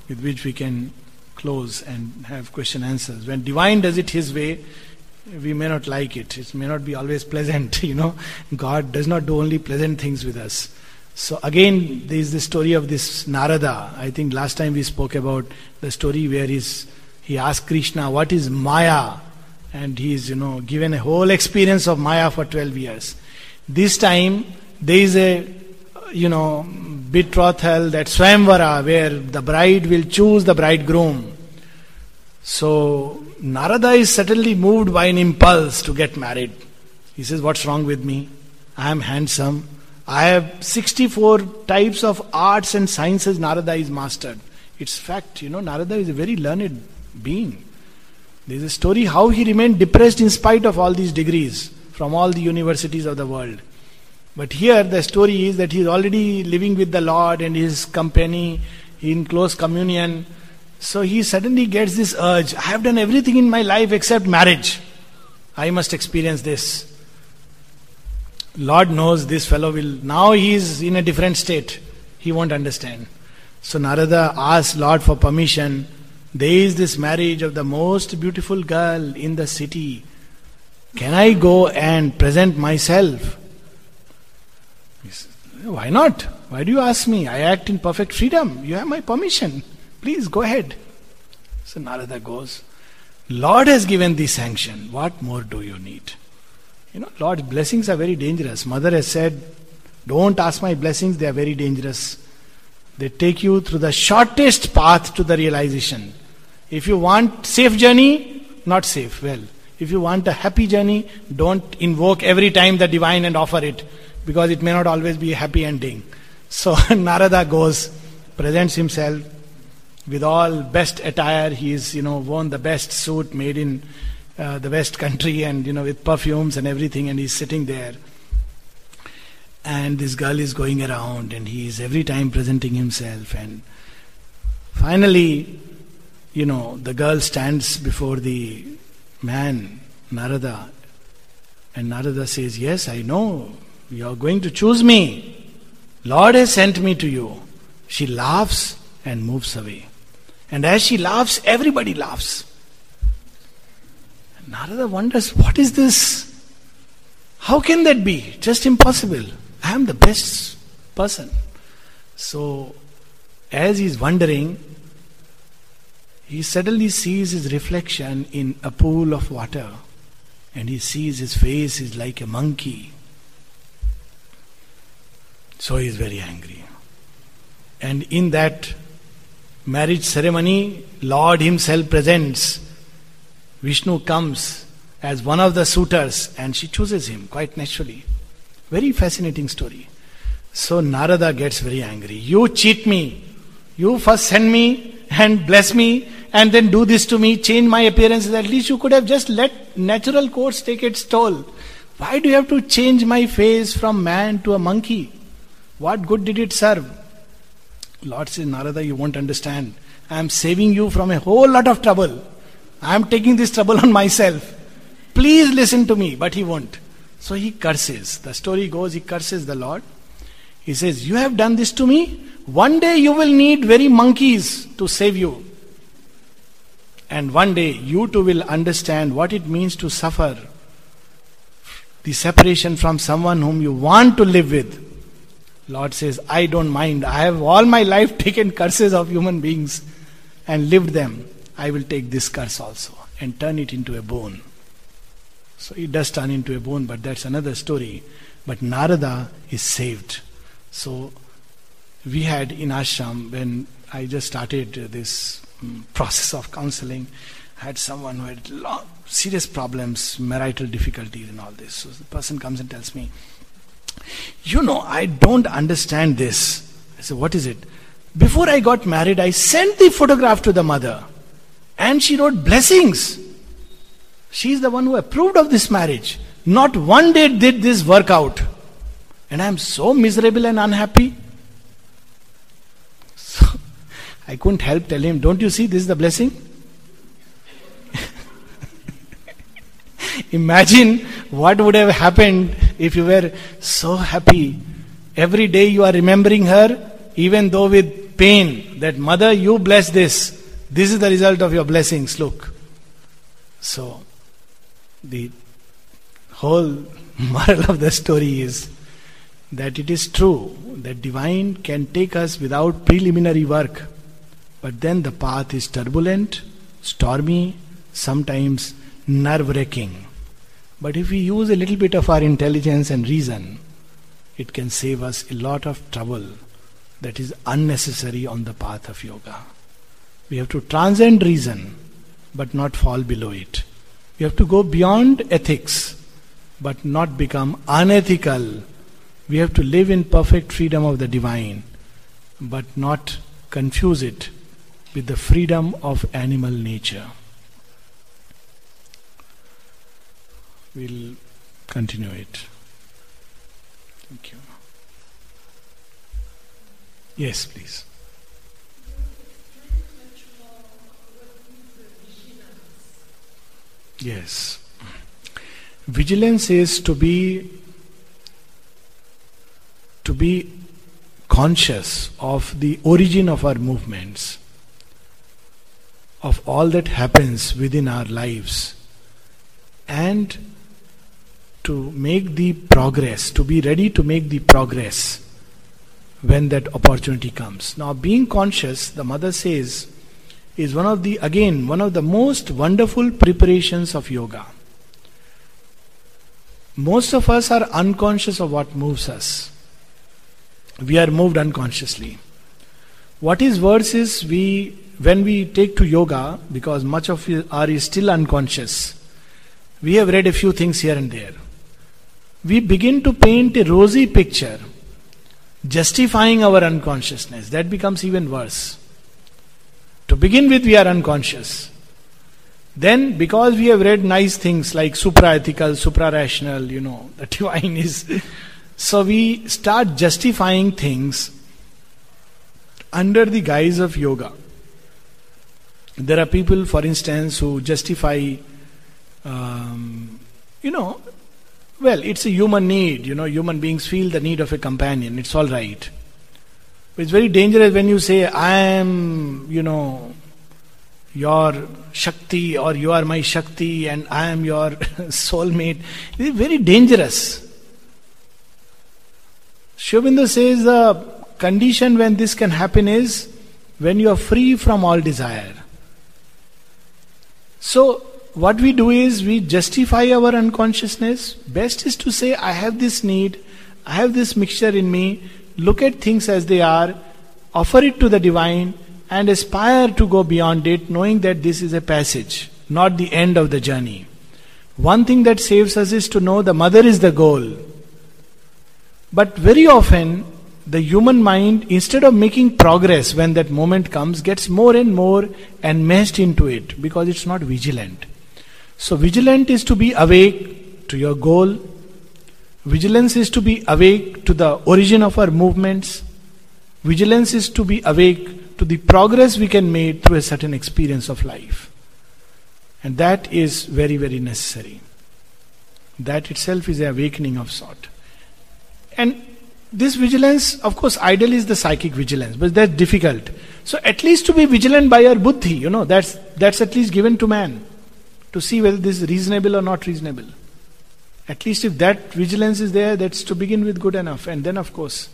with which we can close and have question answers. When divine does it his way, we may not like it. It may not be always pleasant, you know. God does not do only pleasant things with us. So again, there is the story of this Narada. I think last time we spoke about the story where he asked Krishna, what is Maya? And he's, you know, given a whole experience of Maya for 12 years. This time, there is a, you know, betrothal, that Swamvara, where the bride will choose the bridegroom. So, Narada is certainly moved by an impulse to get married. He says, What's wrong with me? I am handsome. I have 64 types of arts and sciences Narada is mastered. It's fact, you know, Narada is a very learned being. There is a story how he remained depressed in spite of all these degrees from all the universities of the world. But here the story is that he is already living with the Lord and his company in close communion. So he suddenly gets this urge I have done everything in my life except marriage. I must experience this. Lord knows this fellow will. Now he is in a different state. He won't understand. So Narada asks Lord for permission. There is this marriage of the most beautiful girl in the city. Can I go and present myself? Says, Why not? Why do you ask me? I act in perfect freedom. You have my permission. Please go ahead. So Narada goes. Lord has given the sanction. What more do you need? You know, Lord's blessings are very dangerous. Mother has said, Don't ask my blessings, they are very dangerous. They take you through the shortest path to the realization. If you want safe journey, not safe. Well, if you want a happy journey, don't invoke every time the divine and offer it, because it may not always be a happy ending. So Narada goes, presents himself with all best attire. He is, you know, worn the best suit made in uh, the West country and you know with perfumes and everything, and he's sitting there. And this girl is going around, and he is every time presenting himself. And finally, you know, the girl stands before the man, Narada, and Narada says, Yes, I know, you are going to choose me. Lord has sent me to you. She laughs and moves away. And as she laughs, everybody laughs. Narada wonders, what is this? How can that be? Just impossible. I am the best person. So, as he's wondering, he suddenly sees his reflection in a pool of water and he sees his face is like a monkey. So he is very angry. And in that marriage ceremony, Lord Himself presents Vishnu comes as one of the suitors and she chooses him quite naturally. Very fascinating story. So Narada gets very angry. You cheat me. You first send me and bless me and then do this to me, change my appearances. At least you could have just let natural course take its toll. Why do you have to change my face from man to a monkey? What good did it serve? Lord says, Narada, you won't understand. I am saving you from a whole lot of trouble. I am taking this trouble on myself. Please listen to me. But he won't. So he curses. The story goes he curses the Lord. He says, You have done this to me. One day you will need very monkeys to save you. And one day you too will understand what it means to suffer the separation from someone whom you want to live with. Lord says, I don't mind. I have all my life taken curses of human beings and lived them. I will take this curse also and turn it into a bone. So it does turn into a bone, but that's another story. But Narada is saved. So we had in ashram when I just started this um, process of counseling, I had someone who had long, serious problems, marital difficulties, and all this. So the person comes and tells me, "You know, I don't understand this." I said, "What is it?" Before I got married, I sent the photograph to the mother. And she wrote blessings. She is the one who approved of this marriage. Not one day did this work out. And I am so miserable and unhappy. So I couldn't help telling him, Don't you see this is the blessing? Imagine what would have happened if you were so happy. Every day you are remembering her, even though with pain that mother, you bless this. This is the result of your blessings. Look. So, the whole moral of the story is that it is true that divine can take us without preliminary work, but then the path is turbulent, stormy, sometimes nerve wracking. But if we use a little bit of our intelligence and reason, it can save us a lot of trouble that is unnecessary on the path of yoga. We have to transcend reason, but not fall below it. We have to go beyond ethics, but not become unethical. We have to live in perfect freedom of the divine, but not confuse it with the freedom of animal nature. We'll continue it. Thank you. Yes, please. Yes. Vigilance is to be to be conscious of the origin of our movements, of all that happens within our lives, and to make the progress, to be ready to make the progress when that opportunity comes. Now, being conscious, the mother says, is one of the, again, one of the most wonderful preparations of yoga. Most of us are unconscious of what moves us. We are moved unconsciously. What is worse is we, when we take to yoga, because much of our is still unconscious, we have read a few things here and there we begin to paint a rosy picture, justifying our unconsciousness. That becomes even worse. To begin with, we are unconscious. Then, because we have read nice things like supra ethical, supra rational, you know, the divine is. so we start justifying things under the guise of yoga. There are people, for instance, who justify, um, you know, well, it's a human need. You know, human beings feel the need of a companion. It's all right. But it's very dangerous when you say, I am, you know, your Shakti or you are my Shakti and I am your soulmate. It's very dangerous. Sri Aurobindo says the condition when this can happen is when you are free from all desire. So, what we do is we justify our unconsciousness. Best is to say, I have this need, I have this mixture in me, look at things as they are, offer it to the divine, and aspire to go beyond it, knowing that this is a passage, not the end of the journey. One thing that saves us is to know the mother is the goal. But very often, the human mind, instead of making progress when that moment comes, gets more and more enmeshed into it because it's not vigilant. So, vigilant is to be awake to your goal. Vigilance is to be awake to the origin of our movements. Vigilance is to be awake to the progress we can make through a certain experience of life. And that is very, very necessary. That itself is an awakening of sort. And this vigilance, of course, ideally is the psychic vigilance, but that's difficult. So at least to be vigilant by our buddhi, you know, that's that's at least given to man to see whether this is reasonable or not reasonable. At least if that vigilance is there, that's to begin with good enough. And then, of course,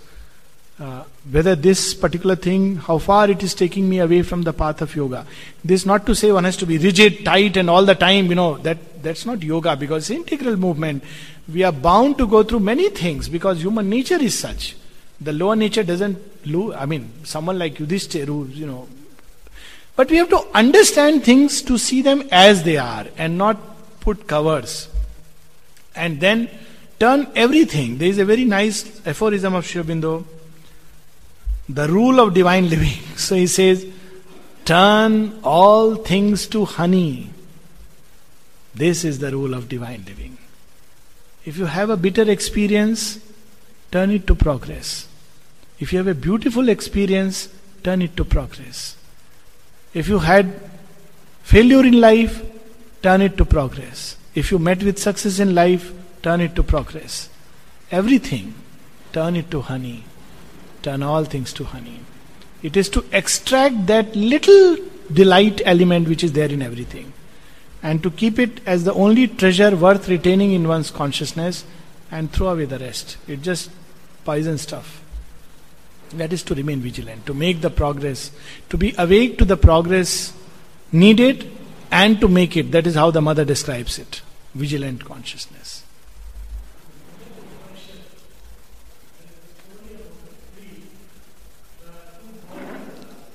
uh, whether this particular thing, how far it is taking me away from the path of yoga. This not to say one has to be rigid, tight, and all the time, you know, that, that's not yoga because integral movement. We are bound to go through many things because human nature is such. The lower nature doesn't, lo- I mean, someone like Yudhishthir who, you know, but we have to understand things to see them as they are and not put covers. And then turn everything. There is a very nice aphorism of Sri Aurobindo, the rule of divine living. So he says, turn all things to honey. This is the rule of divine living. If you have a bitter experience, turn it to progress. If you have a beautiful experience, turn it to progress. If you had failure in life, turn it to progress. If you met with success in life, turn it to progress. Everything, turn it to honey. Turn all things to honey. It is to extract that little delight element which is there in everything and to keep it as the only treasure worth retaining in one's consciousness and throw away the rest. It just poison stuff. That is to remain vigilant, to make the progress, to be awake to the progress needed and to make it. That is how the mother describes it vigilant consciousness.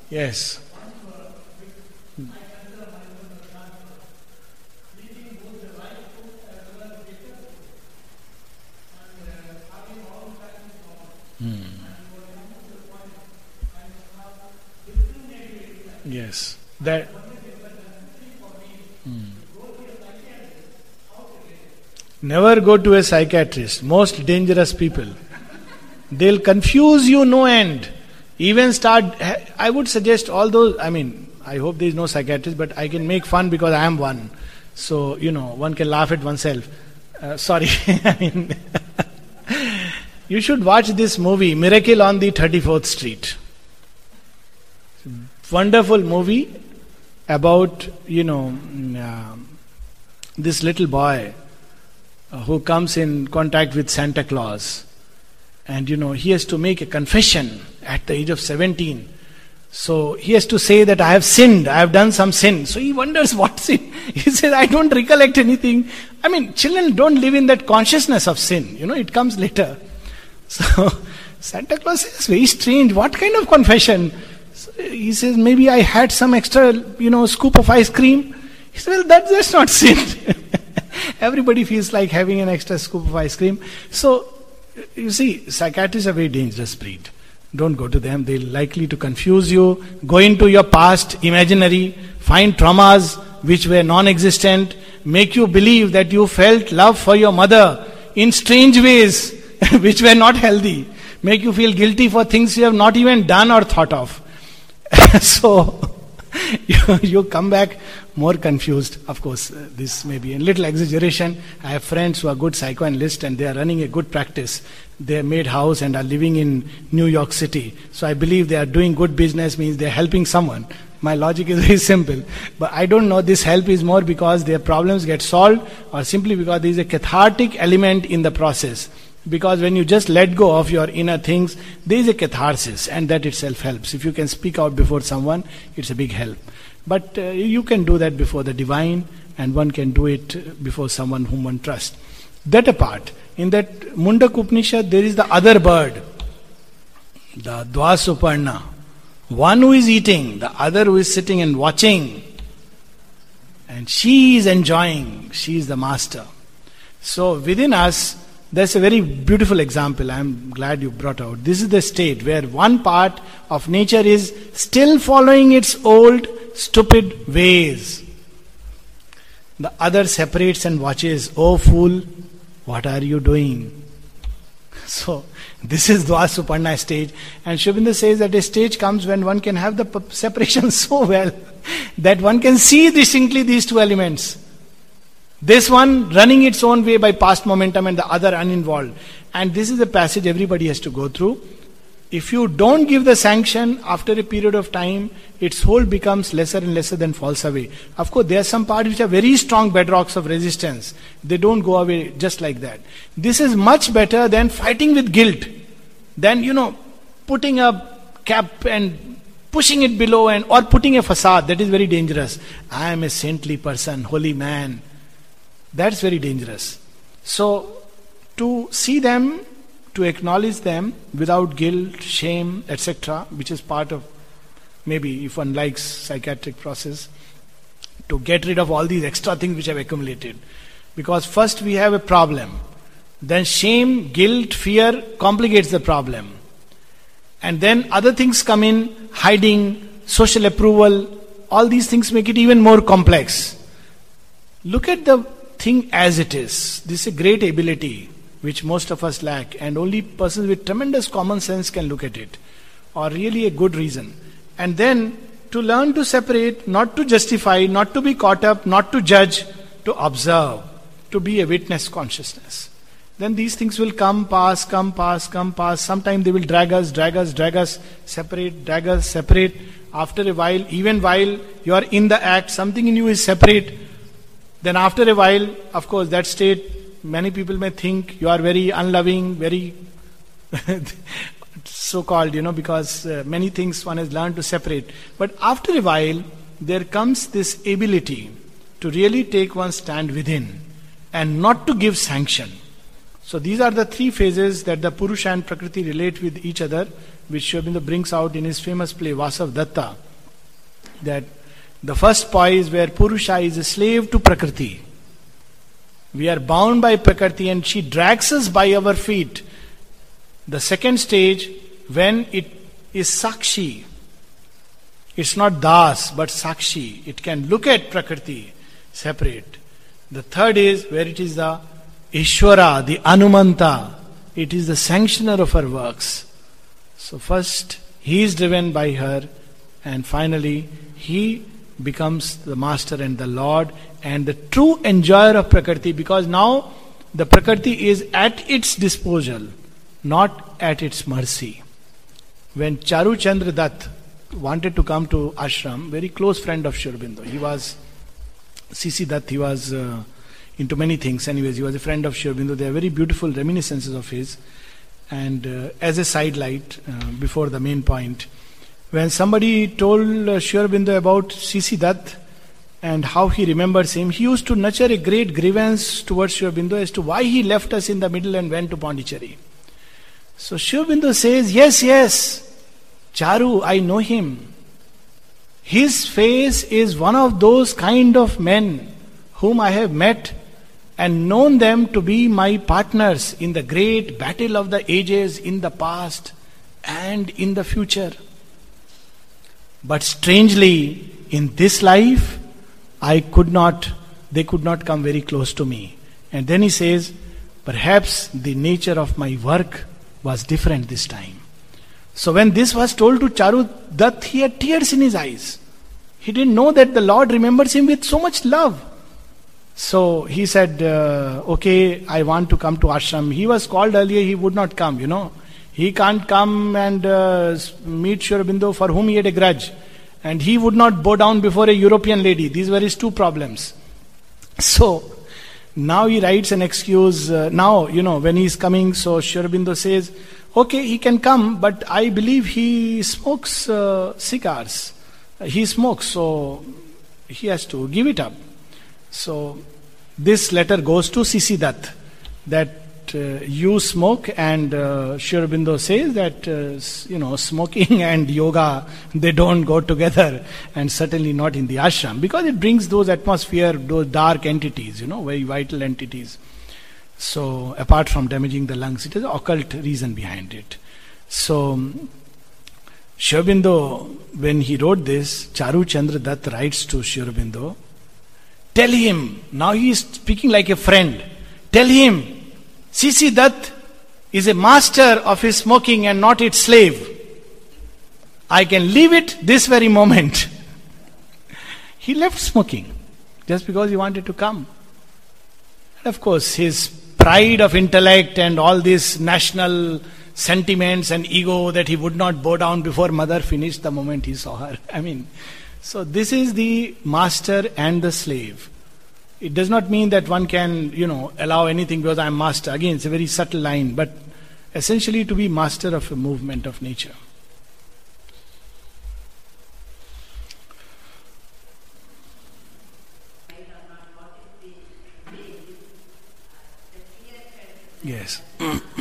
Yes. Yes. That. Hmm. Never go to a psychiatrist. Most dangerous people. They'll confuse you no end. Even start. I would suggest all those. I mean, I hope there is no psychiatrist, but I can make fun because I am one. So you know, one can laugh at oneself. Uh, sorry. I mean. You should watch this movie, Miracle on the 34th Street. Wonderful movie about, you know, uh, this little boy uh, who comes in contact with Santa Claus. And, you know, he has to make a confession at the age of 17. So he has to say that I have sinned, I have done some sin. So he wonders what sin. He says, I don't recollect anything. I mean, children don't live in that consciousness of sin. You know, it comes later. So Santa Claus says, very strange. What kind of confession? He says, maybe I had some extra, you know, scoop of ice cream. He says, well, that, that's not sin. Everybody feels like having an extra scoop of ice cream. So, you see, psychiatrists are very dangerous breed. Don't go to them. They're likely to confuse you. Go into your past, imaginary, find traumas which were non-existent, make you believe that you felt love for your mother in strange ways which were not healthy, make you feel guilty for things you have not even done or thought of. so, you, you come back more confused. Of course, uh, this may be a little exaggeration. I have friends who are good psychoanalysts and they are running a good practice. They made house and are living in New York City. So I believe they are doing good business means they are helping someone. My logic is very simple. But I don't know this help is more because their problems get solved or simply because there is a cathartic element in the process. Because when you just let go of your inner things, there is a catharsis, and that itself helps. If you can speak out before someone, it's a big help. But uh, you can do that before the divine, and one can do it before someone whom one trusts. That apart, in that Mundak Upanishad, there is the other bird, the Dwasuparna. One who is eating, the other who is sitting and watching. And she is enjoying, she is the master. So within us, that's a very beautiful example. I'm glad you brought out. This is the state where one part of nature is still following its old stupid ways. The other separates and watches, Oh fool, what are you doing? So, this is Dwasuparna stage. And Aurobindo says that a stage comes when one can have the separation so well that one can see distinctly these two elements. This one running its own way by past momentum and the other uninvolved. And this is a passage everybody has to go through. If you don't give the sanction after a period of time, its hold becomes lesser and lesser, then falls away. Of course, there are some parts which are very strong bedrocks of resistance. They don't go away just like that. This is much better than fighting with guilt, than, you know, putting a cap and pushing it below and or putting a facade. That is very dangerous. I am a saintly person, holy man. That's very dangerous. So, to see them, to acknowledge them without guilt, shame, etc., which is part of maybe if one likes psychiatric process, to get rid of all these extra things which have accumulated. Because first we have a problem, then shame, guilt, fear complicates the problem. And then other things come in, hiding, social approval, all these things make it even more complex. Look at the thing as it is. This is a great ability which most of us lack, and only persons with tremendous common sense can look at it, or really a good reason. And then to learn to separate, not to justify, not to be caught up, not to judge, to observe, to be a witness consciousness. then these things will come, pass, come, pass, come, pass. Sometime they will drag us, drag us, drag us, separate, drag us, separate. After a while, even while you are in the act, something in you is separate. Then after a while, of course, that state, many people may think you are very unloving, very so called, you know, because uh, many things one has learned to separate. But after a while, there comes this ability to really take one stand within and not to give sanction. So these are the three phases that the Purusha and Prakriti relate with each other, which Sri Aurobindo brings out in his famous play Vasavadutta. That the first poise where Purusha is a slave to Prakriti. We are bound by Prakriti and she drags us by our feet. The second stage, when it is Sakshi, it's not Das but Sakshi. It can look at Prakriti separate. The third is where it is the Ishvara, the Anumanta. It is the sanctioner of her works. So, first, he is driven by her, and finally, he becomes the master and the Lord and the true enjoyer of Prakriti because now the Prakriti is at its disposal, not at its mercy. When Charu Chandra wanted to come to ashram, very close friend of Sri Aurobindo, he was C.C. He was uh, into many things. Anyways, he was a friend of Sri Aurobindo. They are very beautiful reminiscences of his. And uh, as a sidelight, uh, before the main point, when somebody told uh, Sri about. Dutt and how he remembers him, he used to nurture a great grievance towards Sri Aurobindo as to why he left us in the middle and went to Pondicherry. So Sri Aurobindo says, Yes, yes, Charu, I know him. His face is one of those kind of men whom I have met and known them to be my partners in the great battle of the ages in the past and in the future. But strangely, in this life, I could not, they could not come very close to me. And then he says, perhaps the nature of my work was different this time. So when this was told to Charu Dutt, he had tears in his eyes. He didn't know that the Lord remembers him with so much love. So he said, uh, Okay, I want to come to ashram. He was called earlier, he would not come, you know. He can't come and uh, meet Sri Aurobindo for whom he had a grudge. And he would not bow down before a European lady. These were his two problems. So, now he writes an excuse. Uh, now, you know, when he's coming, so Sri Aurobindo says, Okay, he can come, but I believe he smokes uh, cigars. He smokes, so he has to give it up. So, this letter goes to C.C. Dutt uh, you smoke, and uh, Sri Aurobindo says that uh, you know smoking and yoga they don't go together, and certainly not in the ashram because it brings those atmosphere, those dark entities, you know, very vital entities. So, apart from damaging the lungs, it is an occult reason behind it. So, Sri Aurobindo, when he wrote this, Charu Chandra Dutt writes to Sri Aurobindo, tell him, now he is speaking like a friend, tell him, C.C. Dutt is a master of his smoking and not its slave. I can leave it this very moment. he left smoking just because he wanted to come. And of course, his pride of intellect and all these national sentiments and ego that he would not bow down before mother finished the moment he saw her. I mean, so this is the master and the slave. It does not mean that one can, you know, allow anything because I am master. Again, it's a very subtle line, but essentially to be master of a movement of nature. Yes.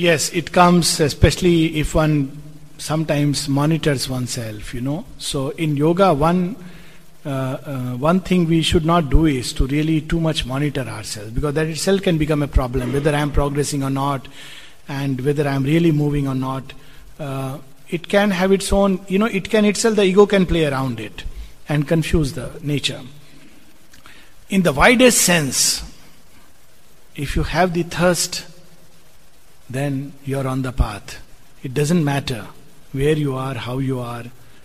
Yes, it comes especially if one sometimes monitors oneself, you know. So in yoga, one uh, uh, one thing we should not do is to really too much monitor ourselves because that itself can become a problem whether I am progressing or not and whether I am really moving or not. Uh, it can have its own, you know, it can itself, the ego can play around it and confuse the nature. In the widest sense, if you have the thirst, then you are on the path. It doesn't matter where you are, how you are,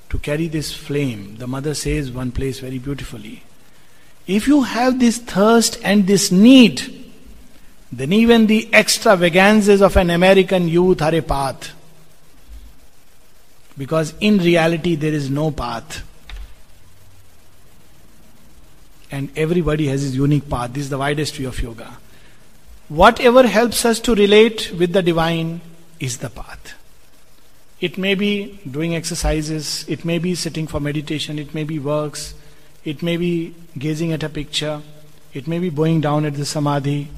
to carry this flame. The mother says one place very beautifully. If you have this thirst and this need, then even the extravagances of an American youth are a path. Because in reality, there is no path. And everybody has his unique path. This is the widest view of yoga. Whatever helps us to relate with the divine is the path. It may be doing exercises, it may be sitting for meditation, it may be works, it may be gazing at a picture, it may be bowing down at the samadhi,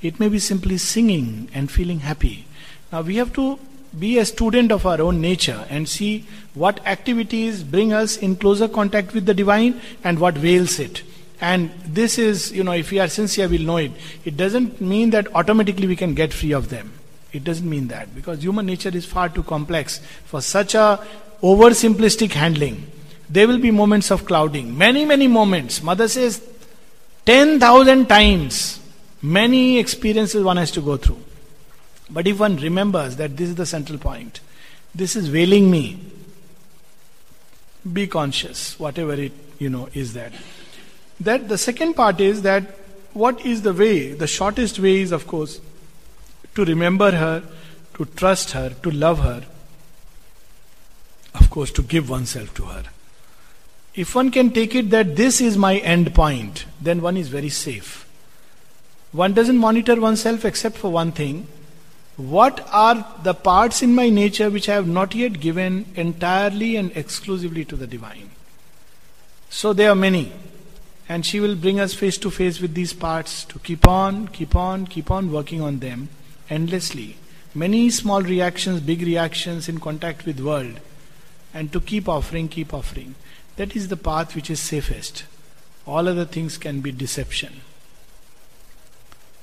it may be simply singing and feeling happy. Now we have to be a student of our own nature and see what activities bring us in closer contact with the divine and what veils it. And this is, you know, if we are sincere, we'll know it. It doesn't mean that automatically we can get free of them. It doesn't mean that because human nature is far too complex for such a oversimplistic handling. There will be moments of clouding, many, many moments. Mother says 10,000 times, many experiences one has to go through. But if one remembers that this is the central point, this is veiling me, be conscious, whatever it you know is that. That the second part is that what is the way? The shortest way is, of course, to remember her, to trust her, to love her, of course, to give oneself to her. If one can take it that this is my end point, then one is very safe. One doesn't monitor oneself except for one thing. What are the parts in my nature which I have not yet given entirely and exclusively to the divine? So there are many. And she will bring us face to face with these parts to keep on, keep on, keep on working on them endlessly. Many small reactions, big reactions in contact with world. And to keep offering, keep offering. That is the path which is safest. All other things can be deception.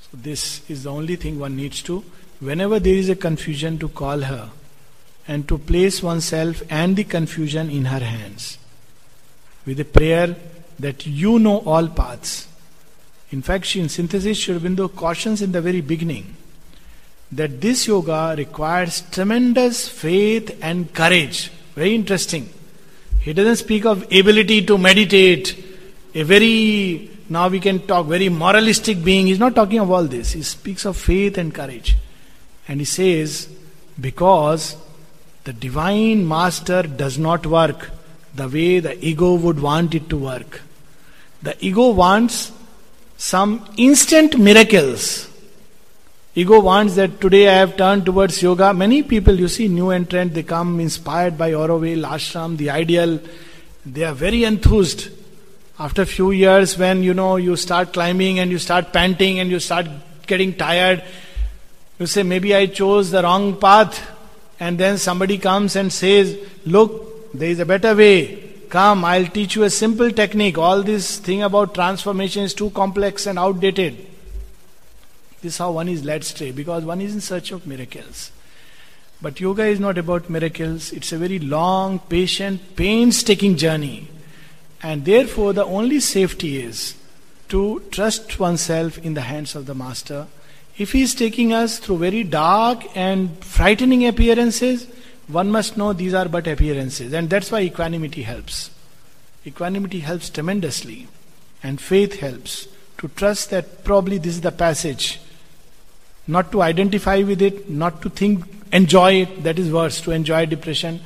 So this is the only thing one needs to, whenever there is a confusion, to call her and to place oneself and the confusion in her hands. With a prayer that you know all paths. In fact, she in synthesis, Sri Aurobindo cautions in the very beginning that this yoga requires tremendous faith and courage. Very interesting. He doesn't speak of ability to meditate, a very, now we can talk, very moralistic being. He's not talking of all this. He speaks of faith and courage. And he says, because the divine master does not work the way the ego would want it to work. The ego wants some instant miracles Ego wants that today I have turned towards yoga. Many people, you see, new entrant, they come inspired by Auroville, ashram, the ideal. They are very enthused. After a few years, when you know you start climbing and you start panting and you start getting tired, you say, maybe I chose the wrong path. And then somebody comes and says, Look, there is a better way. Come, I'll teach you a simple technique. All this thing about transformation is too complex and outdated. This is how one is led astray because one is in search of miracles. But yoga is not about miracles, it's a very long, patient, painstaking journey. And therefore, the only safety is to trust oneself in the hands of the Master. If he is taking us through very dark and frightening appearances, one must know these are but appearances. And that's why equanimity helps. Equanimity helps tremendously. And faith helps to trust that probably this is the passage not to identify with it, not to think, enjoy it, that is worse, to enjoy depression,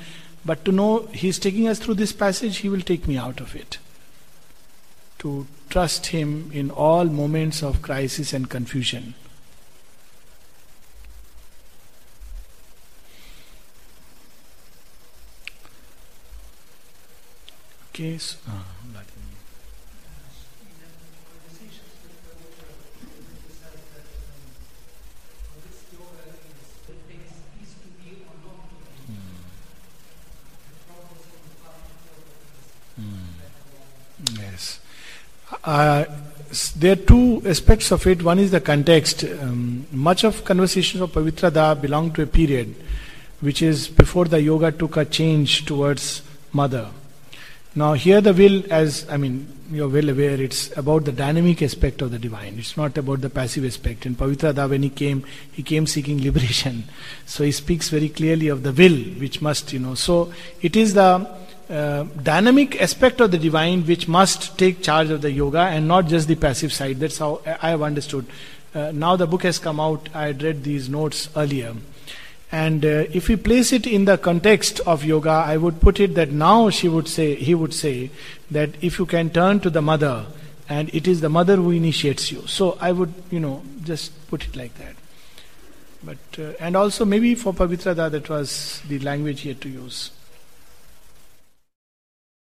but to know He's taking us through this passage, He will take me out of it. To trust Him in all moments of crisis and confusion. Okay, so, uh, Uh, there are two aspects of it. One is the context. Um, much of conversations of Pavitra Da belong to a period which is before the yoga took a change towards mother. Now, here the will, as I mean, you're well aware, it's about the dynamic aspect of the divine. It's not about the passive aspect. In Pavitra Da when he came, he came seeking liberation. So he speaks very clearly of the will, which must, you know. So it is the uh, dynamic aspect of the divine which must take charge of the yoga and not just the passive side. That's how I have understood. Uh, now the book has come out. I had read these notes earlier. And uh, if we place it in the context of yoga, I would put it that now she would say, he would say, that if you can turn to the mother, and it is the mother who initiates you. So I would, you know, just put it like that. But uh, and also maybe for Pavitra that was the language he had to use.